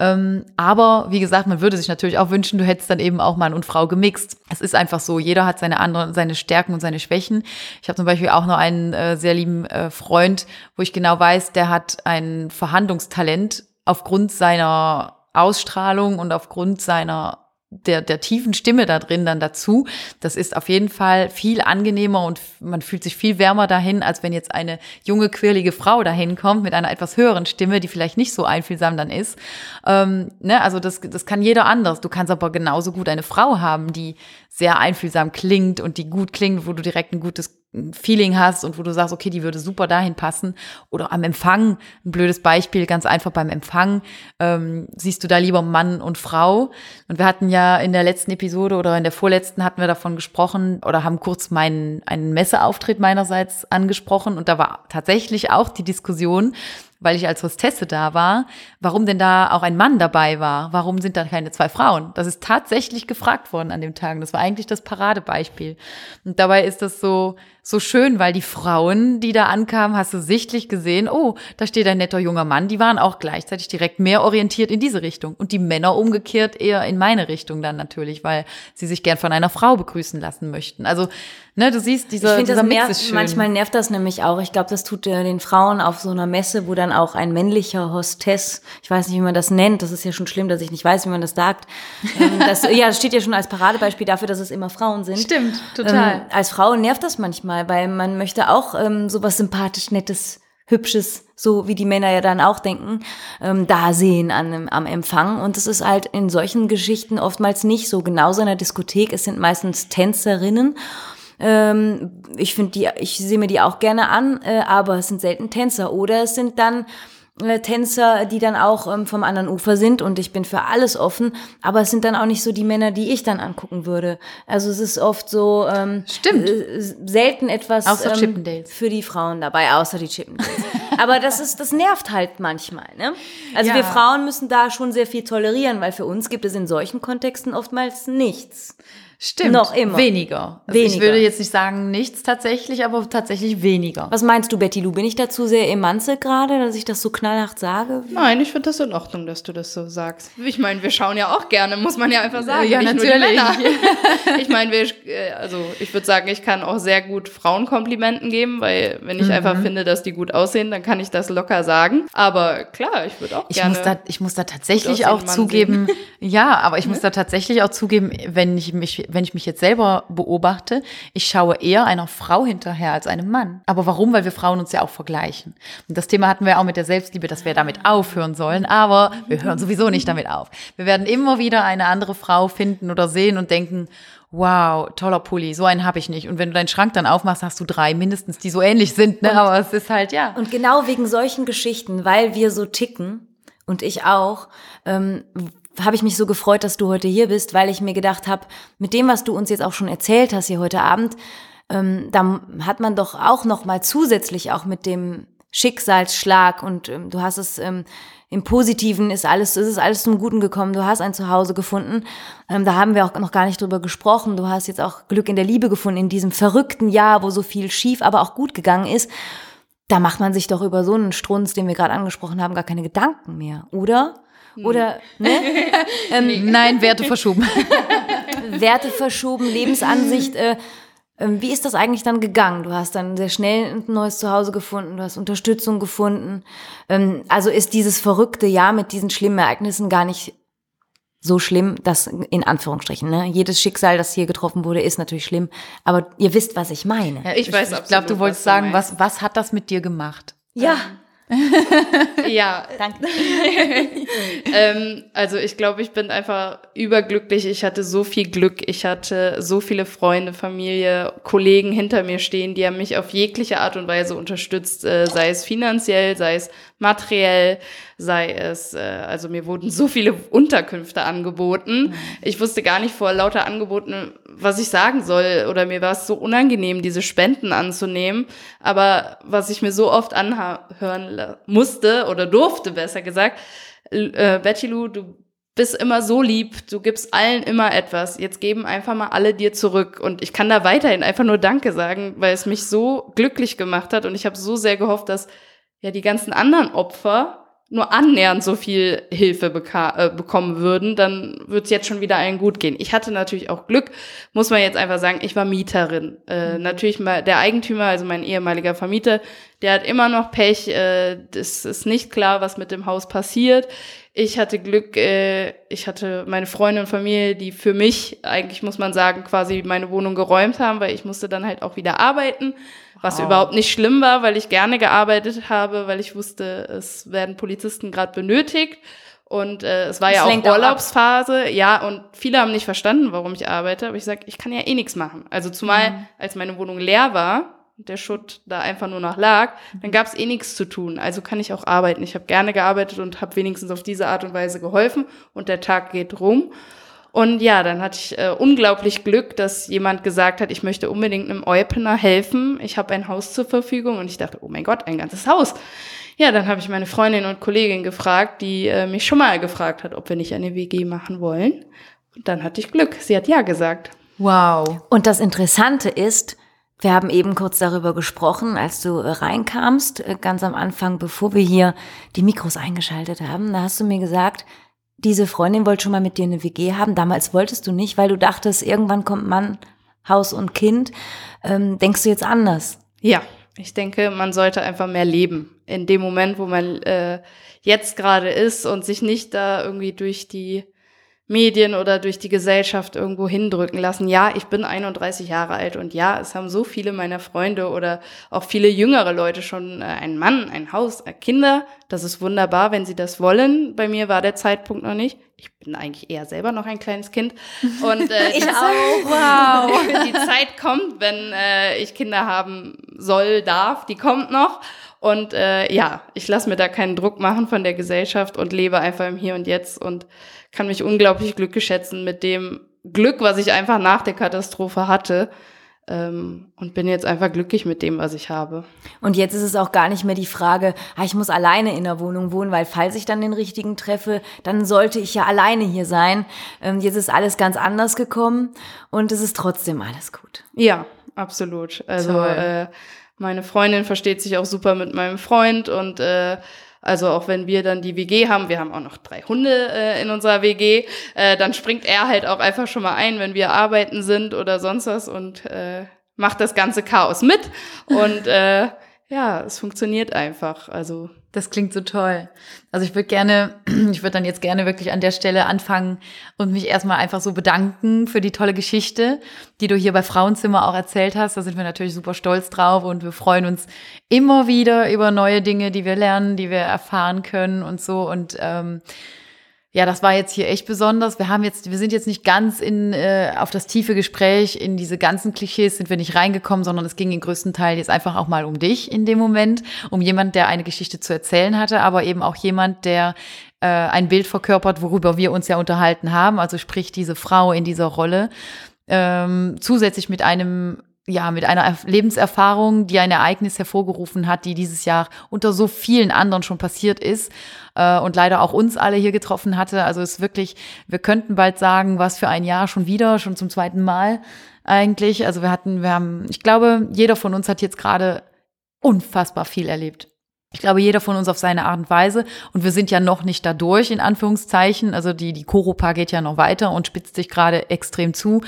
Ähm, aber wie gesagt, man würde sich natürlich auch wünschen, du hättest dann eben auch Mann und Frau gemixt. Es ist einfach so, jeder hat seine anderen, seine Stärken und seine Schwächen. Ich habe zum Beispiel auch noch einen äh, sehr lieben äh, Freund, wo ich genau weiß, der hat ein Verhandlungstalent aufgrund seiner Ausstrahlung und aufgrund seiner der, der tiefen Stimme da drin dann dazu. Das ist auf jeden Fall viel angenehmer und man fühlt sich viel wärmer dahin, als wenn jetzt eine junge, quirlige Frau dahin kommt mit einer etwas höheren Stimme, die vielleicht nicht so einfühlsam dann ist. Ähm, ne? Also das, das kann jeder anders. Du kannst aber genauso gut eine Frau haben, die sehr einfühlsam klingt und die gut klingt, wo du direkt ein gutes Feeling hast und wo du sagst, okay, die würde super dahin passen. Oder am Empfang, ein blödes Beispiel, ganz einfach beim Empfang, ähm, siehst du da lieber Mann und Frau. Und wir hatten ja in der letzten Episode oder in der vorletzten hatten wir davon gesprochen oder haben kurz meinen einen Messeauftritt meinerseits angesprochen. Und da war tatsächlich auch die Diskussion, weil ich als Hostesse da war, warum denn da auch ein Mann dabei war. Warum sind da keine zwei Frauen? Das ist tatsächlich gefragt worden an dem Tag. Das war eigentlich das Paradebeispiel. Und dabei ist das so, so schön, weil die Frauen, die da ankamen, hast du sichtlich gesehen, oh, da steht ein netter junger Mann, die waren auch gleichzeitig direkt mehr orientiert in diese Richtung. Und die Männer umgekehrt eher in meine Richtung dann natürlich, weil sie sich gern von einer Frau begrüßen lassen möchten. Also, ne, du siehst, dieser, ich dieser das Mix nervt, schön. Manchmal nervt das nämlich auch. Ich glaube, das tut äh, den Frauen auf so einer Messe, wo dann auch ein männlicher Hostess, ich weiß nicht, wie man das nennt, das ist ja schon schlimm, dass ich nicht weiß, wie man das sagt. Ähm, das, ja, das steht ja schon als Paradebeispiel dafür, dass es immer Frauen sind. Stimmt, total. Ähm, als Frau nervt das manchmal mal, weil man möchte auch ähm, sowas sympathisch, nettes, hübsches, so wie die Männer ja dann auch denken, ähm, da sehen an, am Empfang. Und es ist halt in solchen Geschichten oftmals nicht so. Genauso in der Diskothek, es sind meistens Tänzerinnen. Ähm, ich finde die, ich sehe mir die auch gerne an, äh, aber es sind selten Tänzer. Oder es sind dann Tänzer, die dann auch ähm, vom anderen Ufer sind und ich bin für alles offen, aber es sind dann auch nicht so die Männer, die ich dann angucken würde. Also es ist oft so ähm, Stimmt. Äh, selten etwas ähm, für die Frauen dabei, außer die Chippendales. aber das ist, das nervt halt manchmal. Ne? Also Ja. wir Frauen müssen da schon sehr viel tolerieren, weil für uns gibt es in solchen Kontexten oftmals nichts. Stimmt. Noch immer. Weniger. Also Ich Weniger. würde jetzt nicht sagen nichts tatsächlich, aber tatsächlich weniger. Was meinst du, Betty Lou? Bin ich dazu sehr emanze gerade, dass ich das so knallhart sage? Nein, ich finde das in Ordnung, dass du das so sagst. Ich meine, wir schauen ja auch gerne, muss man ja einfach sagen. Ja, nicht natürlich. Nur die Männer. ich meine, wir, äh, also ich würde sagen, ich kann auch sehr gut Frauen Komplimenten geben, weil wenn ich einfach finde, dass die gut aussehen, dann kann ich das locker sagen. Aber klar, ich würde auch Ich gerne. muss, da, ich muss da tatsächlich auch zugeben, ja, aber ich muss da tatsächlich auch zugeben, wenn ich mich, wenn ich mich jetzt selber beobachte, ich schaue eher einer Frau hinterher als einem Mann. Aber warum? Weil wir Frauen uns ja auch vergleichen. Und das Thema hatten wir auch mit der Selbstliebe, dass wir damit aufhören sollen, aber wir hören sowieso nicht damit auf. Wir werden immer wieder eine andere Frau finden oder sehen und denken, wow, toller Pulli, so einen habe ich nicht. Und wenn du deinen Schrank dann aufmachst, hast du drei mindestens, die so ähnlich sind, ne? aber es ist halt, ja. Und genau wegen solchen Geschichten, weil wir so ticken und ich auch, ähm, habe ich mich so gefreut, dass du heute hier bist, weil ich mir gedacht habe, mit dem, was du uns jetzt auch schon erzählt hast hier heute Abend, ähm, da hat man doch auch noch mal zusätzlich auch mit dem Schicksalsschlag und ähm, du hast es ähm, im Positiven ist alles, ist es alles zum Guten gekommen. Du hast ein Zuhause gefunden. Ähm, da haben wir auch noch gar nicht drüber gesprochen. Du hast jetzt auch Glück in der Liebe gefunden in diesem verrückten Jahr, wo so viel schief, aber auch gut gegangen ist. Da macht man sich doch über so einen Strunz, den wir gerade angesprochen haben, gar keine Gedanken mehr, oder? Oder, ne? ähm, Nein, Werte verschoben. Werte verschoben, Lebensansicht. Äh, ähm, wie ist das eigentlich dann gegangen? Du hast dann sehr schnell ein neues Zuhause gefunden, du hast Unterstützung gefunden. Ähm, also ist dieses verrückte Jahr mit diesen schlimmen Ereignissen gar nicht so schlimm, dass in Anführungsstrichen, ne? Jedes Schicksal, das hier getroffen wurde, ist natürlich schlimm. Aber ihr wisst, was ich meine. Ja, ich, ich weiß, ich glaube, du wolltest sagen, was, was hat das mit dir gemacht? Ja, ähm, ja, danke. ähm, also ich glaube, ich bin einfach überglücklich. Ich hatte so viel Glück. Ich hatte so viele Freunde, Familie, Kollegen hinter mir stehen, die haben mich auf jegliche Art und Weise unterstützt, äh, sei es finanziell, sei es materiell, sei es, äh, also mir wurden so viele Unterkünfte angeboten. Mhm. Ich wusste gar nicht vor lauter Angeboten, was ich sagen soll. Oder mir war es so unangenehm, diese Spenden anzunehmen. Aber was ich mir so oft anhören musste oder durfte, besser gesagt, äh, Betty Lou, du bist immer so lieb, du gibst allen immer etwas. Jetzt geben einfach mal alle dir zurück. Und ich kann da weiterhin einfach nur Danke sagen, weil es mich so glücklich gemacht hat. Und ich habe so sehr gehofft, dass ja die ganzen anderen Opfer nur annähernd so viel Hilfe äh, bekommen würden, dann wird es jetzt schon wieder allen gut gehen. Ich hatte natürlich auch Glück, muss man jetzt einfach sagen, ich war Mieterin. Äh, mhm. Natürlich mal der Eigentümer, also mein ehemaliger Vermieter, der hat immer noch Pech. Äh, das ist nicht klar, was mit dem Haus passiert. Ich hatte Glück, äh, ich hatte meine Freunde und Familie, die für mich, eigentlich muss man sagen, quasi meine Wohnung geräumt haben, weil ich musste dann halt auch wieder arbeiten was wow. überhaupt nicht schlimm war, weil ich gerne gearbeitet habe, weil ich wusste, es werden Polizisten gerade benötigt. Und äh, es war das ja auch Urlaubsphase, ja, und viele haben nicht verstanden, warum ich arbeite, aber ich sag, ich kann ja eh nichts machen. Also zumal, mhm. als meine Wohnung leer war der Schutt da einfach nur noch lag, dann gab es eh nichts zu tun. Also kann ich auch arbeiten. Ich habe gerne gearbeitet und habe wenigstens auf diese Art und Weise geholfen und der Tag geht rum. Und ja, dann hatte ich äh, unglaublich Glück, dass jemand gesagt hat, ich möchte unbedingt einem Eupener helfen. Ich habe ein Haus zur Verfügung und ich dachte, oh mein Gott, ein ganzes Haus. Ja, dann habe ich meine Freundin und Kollegin gefragt, die äh, mich schon mal gefragt hat, ob wir nicht eine WG machen wollen. Und dann hatte ich Glück. Sie hat ja gesagt. Wow. Und das Interessante ist, wir haben eben kurz darüber gesprochen, als du äh, reinkamst, äh, ganz am Anfang, bevor wir hier die Mikros eingeschaltet haben. Da hast du mir gesagt, diese Freundin wollte schon mal mit dir eine WG haben. Damals wolltest du nicht, weil du dachtest, irgendwann kommt Mann, Haus und Kind. Ähm, denkst du jetzt anders? Ja, ich denke, man sollte einfach mehr leben. In dem Moment, wo man äh, jetzt gerade ist und sich nicht da irgendwie durch die Medien oder durch die Gesellschaft irgendwo hindrücken lassen. Ja, ich bin 31 Jahre alt und ja, es haben so viele meiner Freunde oder auch viele jüngere Leute schon äh, einen Mann, ein Haus, äh, Kinder. Das ist wunderbar, wenn sie das wollen. Bei mir war der Zeitpunkt noch nicht. Ich bin eigentlich eher selber noch ein kleines Kind. Und äh, ich auch. Wow. die Zeit kommt, wenn äh, ich Kinder haben soll, darf, die kommt noch. Und äh, ja, ich lasse mir da keinen Druck machen von der Gesellschaft und lebe einfach im Hier und Jetzt und kann mich unglaublich glücklich schätzen mit dem Glück, was ich einfach nach der Katastrophe hatte. Ähm, und bin jetzt einfach glücklich mit dem, was ich habe. Und jetzt ist es auch gar nicht mehr die Frage, ah, ich muss alleine in der Wohnung wohnen, weil falls ich dann den richtigen treffe, dann sollte ich ja alleine hier sein. Ähm, jetzt ist alles ganz anders gekommen und es ist trotzdem alles gut. Ja, absolut. Also äh, meine Freundin versteht sich auch super mit meinem Freund und äh, also auch wenn wir dann die WG haben, wir haben auch noch drei Hunde äh, in unserer WG, äh, dann springt er halt auch einfach schon mal ein, wenn wir arbeiten sind oder sonst was und äh, macht das ganze Chaos mit. Und äh, ja, es funktioniert einfach. Also das klingt so toll. Also ich würde gerne, ich würde dann jetzt gerne wirklich an der Stelle anfangen und mich erstmal einfach so bedanken für die tolle Geschichte, die du hier bei Frauenzimmer auch erzählt hast. Da sind wir natürlich super stolz drauf und wir freuen uns immer wieder über neue Dinge, die wir lernen, die wir erfahren können und so. Und ähm, ja, das war jetzt hier echt besonders. Wir haben jetzt, wir sind jetzt nicht ganz in äh, auf das tiefe Gespräch, in diese ganzen Klischees sind wir nicht reingekommen, sondern es ging im größten Teil jetzt einfach auch mal um dich in dem Moment, um jemand, der eine Geschichte zu erzählen hatte, aber eben auch jemand, der äh, ein Bild verkörpert, worüber wir uns ja unterhalten haben, also sprich diese Frau in dieser Rolle, ähm, zusätzlich mit einem ja, mit einer Lebenserfahrung, die ein Ereignis hervorgerufen hat, die dieses Jahr unter so vielen anderen schon passiert ist äh, und leider auch uns alle hier getroffen hatte. Also es ist wirklich, wir könnten bald sagen, was für ein Jahr schon wieder, schon zum zweiten Mal eigentlich. Also wir hatten, wir haben, ich glaube, jeder von uns hat jetzt gerade unfassbar viel erlebt. Ich glaube, jeder von uns auf seine Art und Weise. Und wir sind ja noch nicht dadurch, in Anführungszeichen. Also die, die Koropa geht ja noch weiter und spitzt sich gerade extrem zu.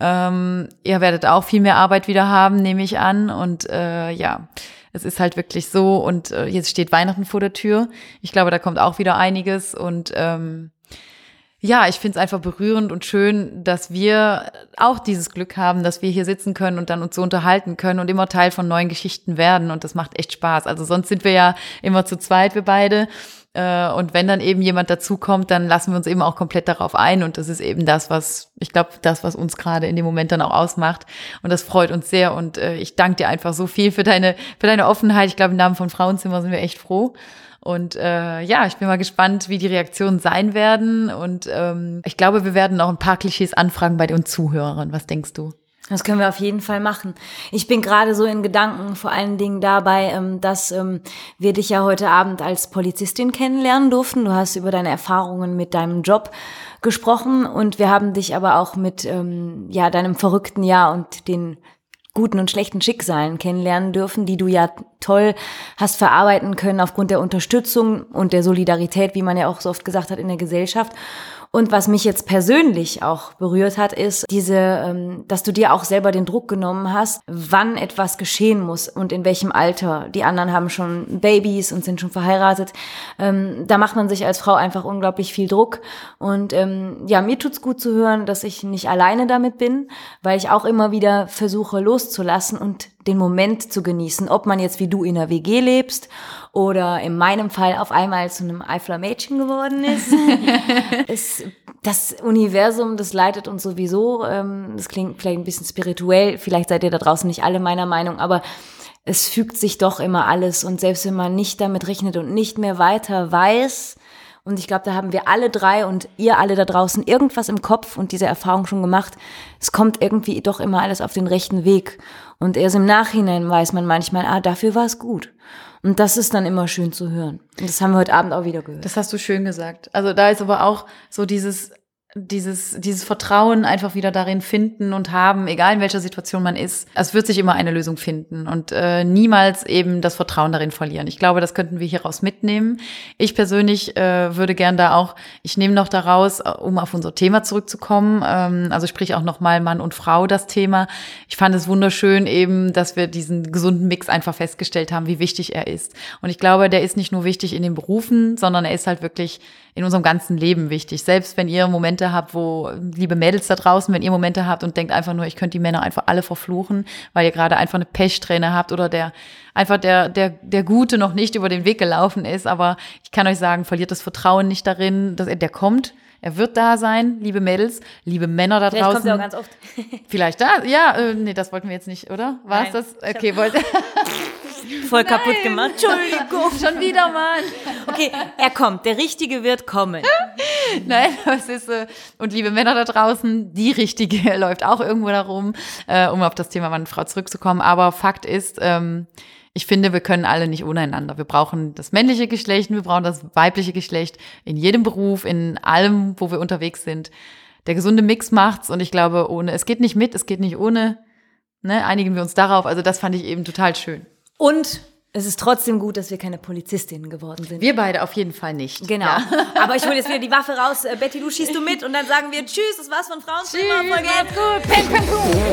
Ähm, ihr werdet auch viel mehr Arbeit wieder haben, nehme ich an. Und äh, ja, es ist halt wirklich so. Und äh, jetzt steht Weihnachten vor der Tür. Ich glaube, da kommt auch wieder einiges. Und ähm, ja, ich finde es einfach berührend und schön, dass wir auch dieses Glück haben, dass wir hier sitzen können und dann uns so unterhalten können und immer Teil von neuen Geschichten werden. Und das macht echt Spaß. Also sonst sind wir ja immer zu zweit, wir beide. Äh, und wenn dann eben jemand dazukommt, dann lassen wir uns eben auch komplett darauf ein. Und das ist eben das, was, ich glaube, das, was uns gerade in dem Moment dann auch ausmacht. Und das freut uns sehr. Und äh, ich danke dir einfach so viel für deine, für deine Offenheit. Ich glaube, im Namen von Frauenzimmer sind wir echt froh. Und äh, ja, ich bin mal gespannt, wie die Reaktionen sein werden. Und ähm, ich glaube, wir werden auch ein paar Klischees anfragen bei den Zuhörern. Was denkst du? Das können wir auf jeden Fall machen. Ich bin gerade so in Gedanken vor allen Dingen dabei, ähm, dass ähm, wir dich ja heute Abend als Polizistin kennenlernen durften. Du hast über deine Erfahrungen mit deinem Job gesprochen und wir haben dich aber auch mit ähm, ja deinem verrückten Jahr und den guten und schlechten Schicksalen kennenlernen dürfen, die du ja toll hast verarbeiten können aufgrund der Unterstützung und der Solidarität, wie man ja auch so oft gesagt hat in der Gesellschaft. Und was mich jetzt persönlich auch berührt hat, ist diese, ähm, dass du dir auch selber den Druck genommen hast, wann etwas geschehen muss und in welchem Alter. Die anderen haben schon Babys und sind schon verheiratet. Ähm, da macht man sich als Frau einfach unglaublich viel Druck. Und ähm, ja, mir tut's gut zu hören, dass ich nicht alleine damit bin, weil ich auch immer wieder versuche loszulassen und den Moment zu genießen, ob man jetzt wie du in der WG lebst oder in meinem Fall auf einmal zu einem Eifler Mädchen geworden ist. es, das Universum, das leitet uns sowieso. Ähm, das klingt vielleicht ein bisschen spirituell. Vielleicht seid ihr da draußen nicht alle meiner Meinung, aber es fügt sich doch immer alles. Und selbst wenn man nicht damit rechnet und nicht mehr weiter weiß, und ich glaube, da haben wir alle drei und ihr alle da draußen irgendwas im Kopf und diese Erfahrung schon gemacht. Es kommt irgendwie doch immer alles auf den rechten Weg. Und erst im Nachhinein weiß man manchmal, ah, dafür war es gut. Und das ist dann immer schön zu hören. Und das haben wir heute Abend auch wieder gehört. Das hast du schön gesagt. Also da ist aber auch so dieses, dieses, dieses Vertrauen einfach wieder darin finden und haben, egal in welcher Situation man ist. Es wird sich immer eine Lösung finden und äh, niemals eben das Vertrauen darin verlieren. Ich glaube, das könnten wir hieraus mitnehmen. Ich persönlich äh, würde gern da auch, ich nehme noch daraus, äh, um auf unser Thema zurückzukommen, ähm, also sprich auch nochmal Mann und Frau das Thema. Ich fand es wunderschön eben, dass wir diesen gesunden Mix einfach festgestellt haben, wie wichtig er ist. Und ich glaube, der ist nicht nur wichtig in den Berufen, sondern er ist halt wirklich in unserem ganzen Leben wichtig. Selbst wenn ihr Momente habt, wo, liebe Mädels da draußen, wenn ihr Momente habt und denkt einfach nur, ich könnte die Männer einfach alle verfluchen, weil ihr gerade einfach eine Pechsträhne habt oder der einfach der, der, der Gute noch nicht über den Weg gelaufen ist. Aber ich kann euch sagen, verliert das Vertrauen nicht darin, dass er, der kommt. Er wird da sein, liebe Mädels, liebe Männer da Vielleicht draußen. Kommt er auch ganz oft. Vielleicht da, ja, äh, nee, das wollten wir jetzt nicht, oder? War es das? Okay, wollte. Voll Nein. kaputt gemacht. Entschuldigung. Schon wieder mal. Okay, er kommt. Der Richtige wird kommen. Nein, es ist, äh, und liebe Männer da draußen, die Richtige läuft auch irgendwo darum, äh, um auf das Thema Mann und Frau zurückzukommen. Aber Fakt ist, ähm, ich finde, wir können alle nicht untereinander. Wir brauchen das männliche Geschlecht, wir brauchen das weibliche Geschlecht in jedem Beruf, in allem, wo wir unterwegs sind. Der gesunde Mix macht's und ich glaube, ohne, es geht nicht mit, es geht nicht ohne. Ne, einigen wir uns darauf. Also das fand ich eben total schön. Und es ist trotzdem gut, dass wir keine Polizistinnen geworden sind. Wir beide auf jeden Fall nicht. Genau. Ja. Aber ich hole jetzt wieder die Waffe raus. Äh, Betty, du schießt du mit und dann sagen wir Tschüss, das war's von Frauen. Tschüss, macht's gut. Pim, pim, pum.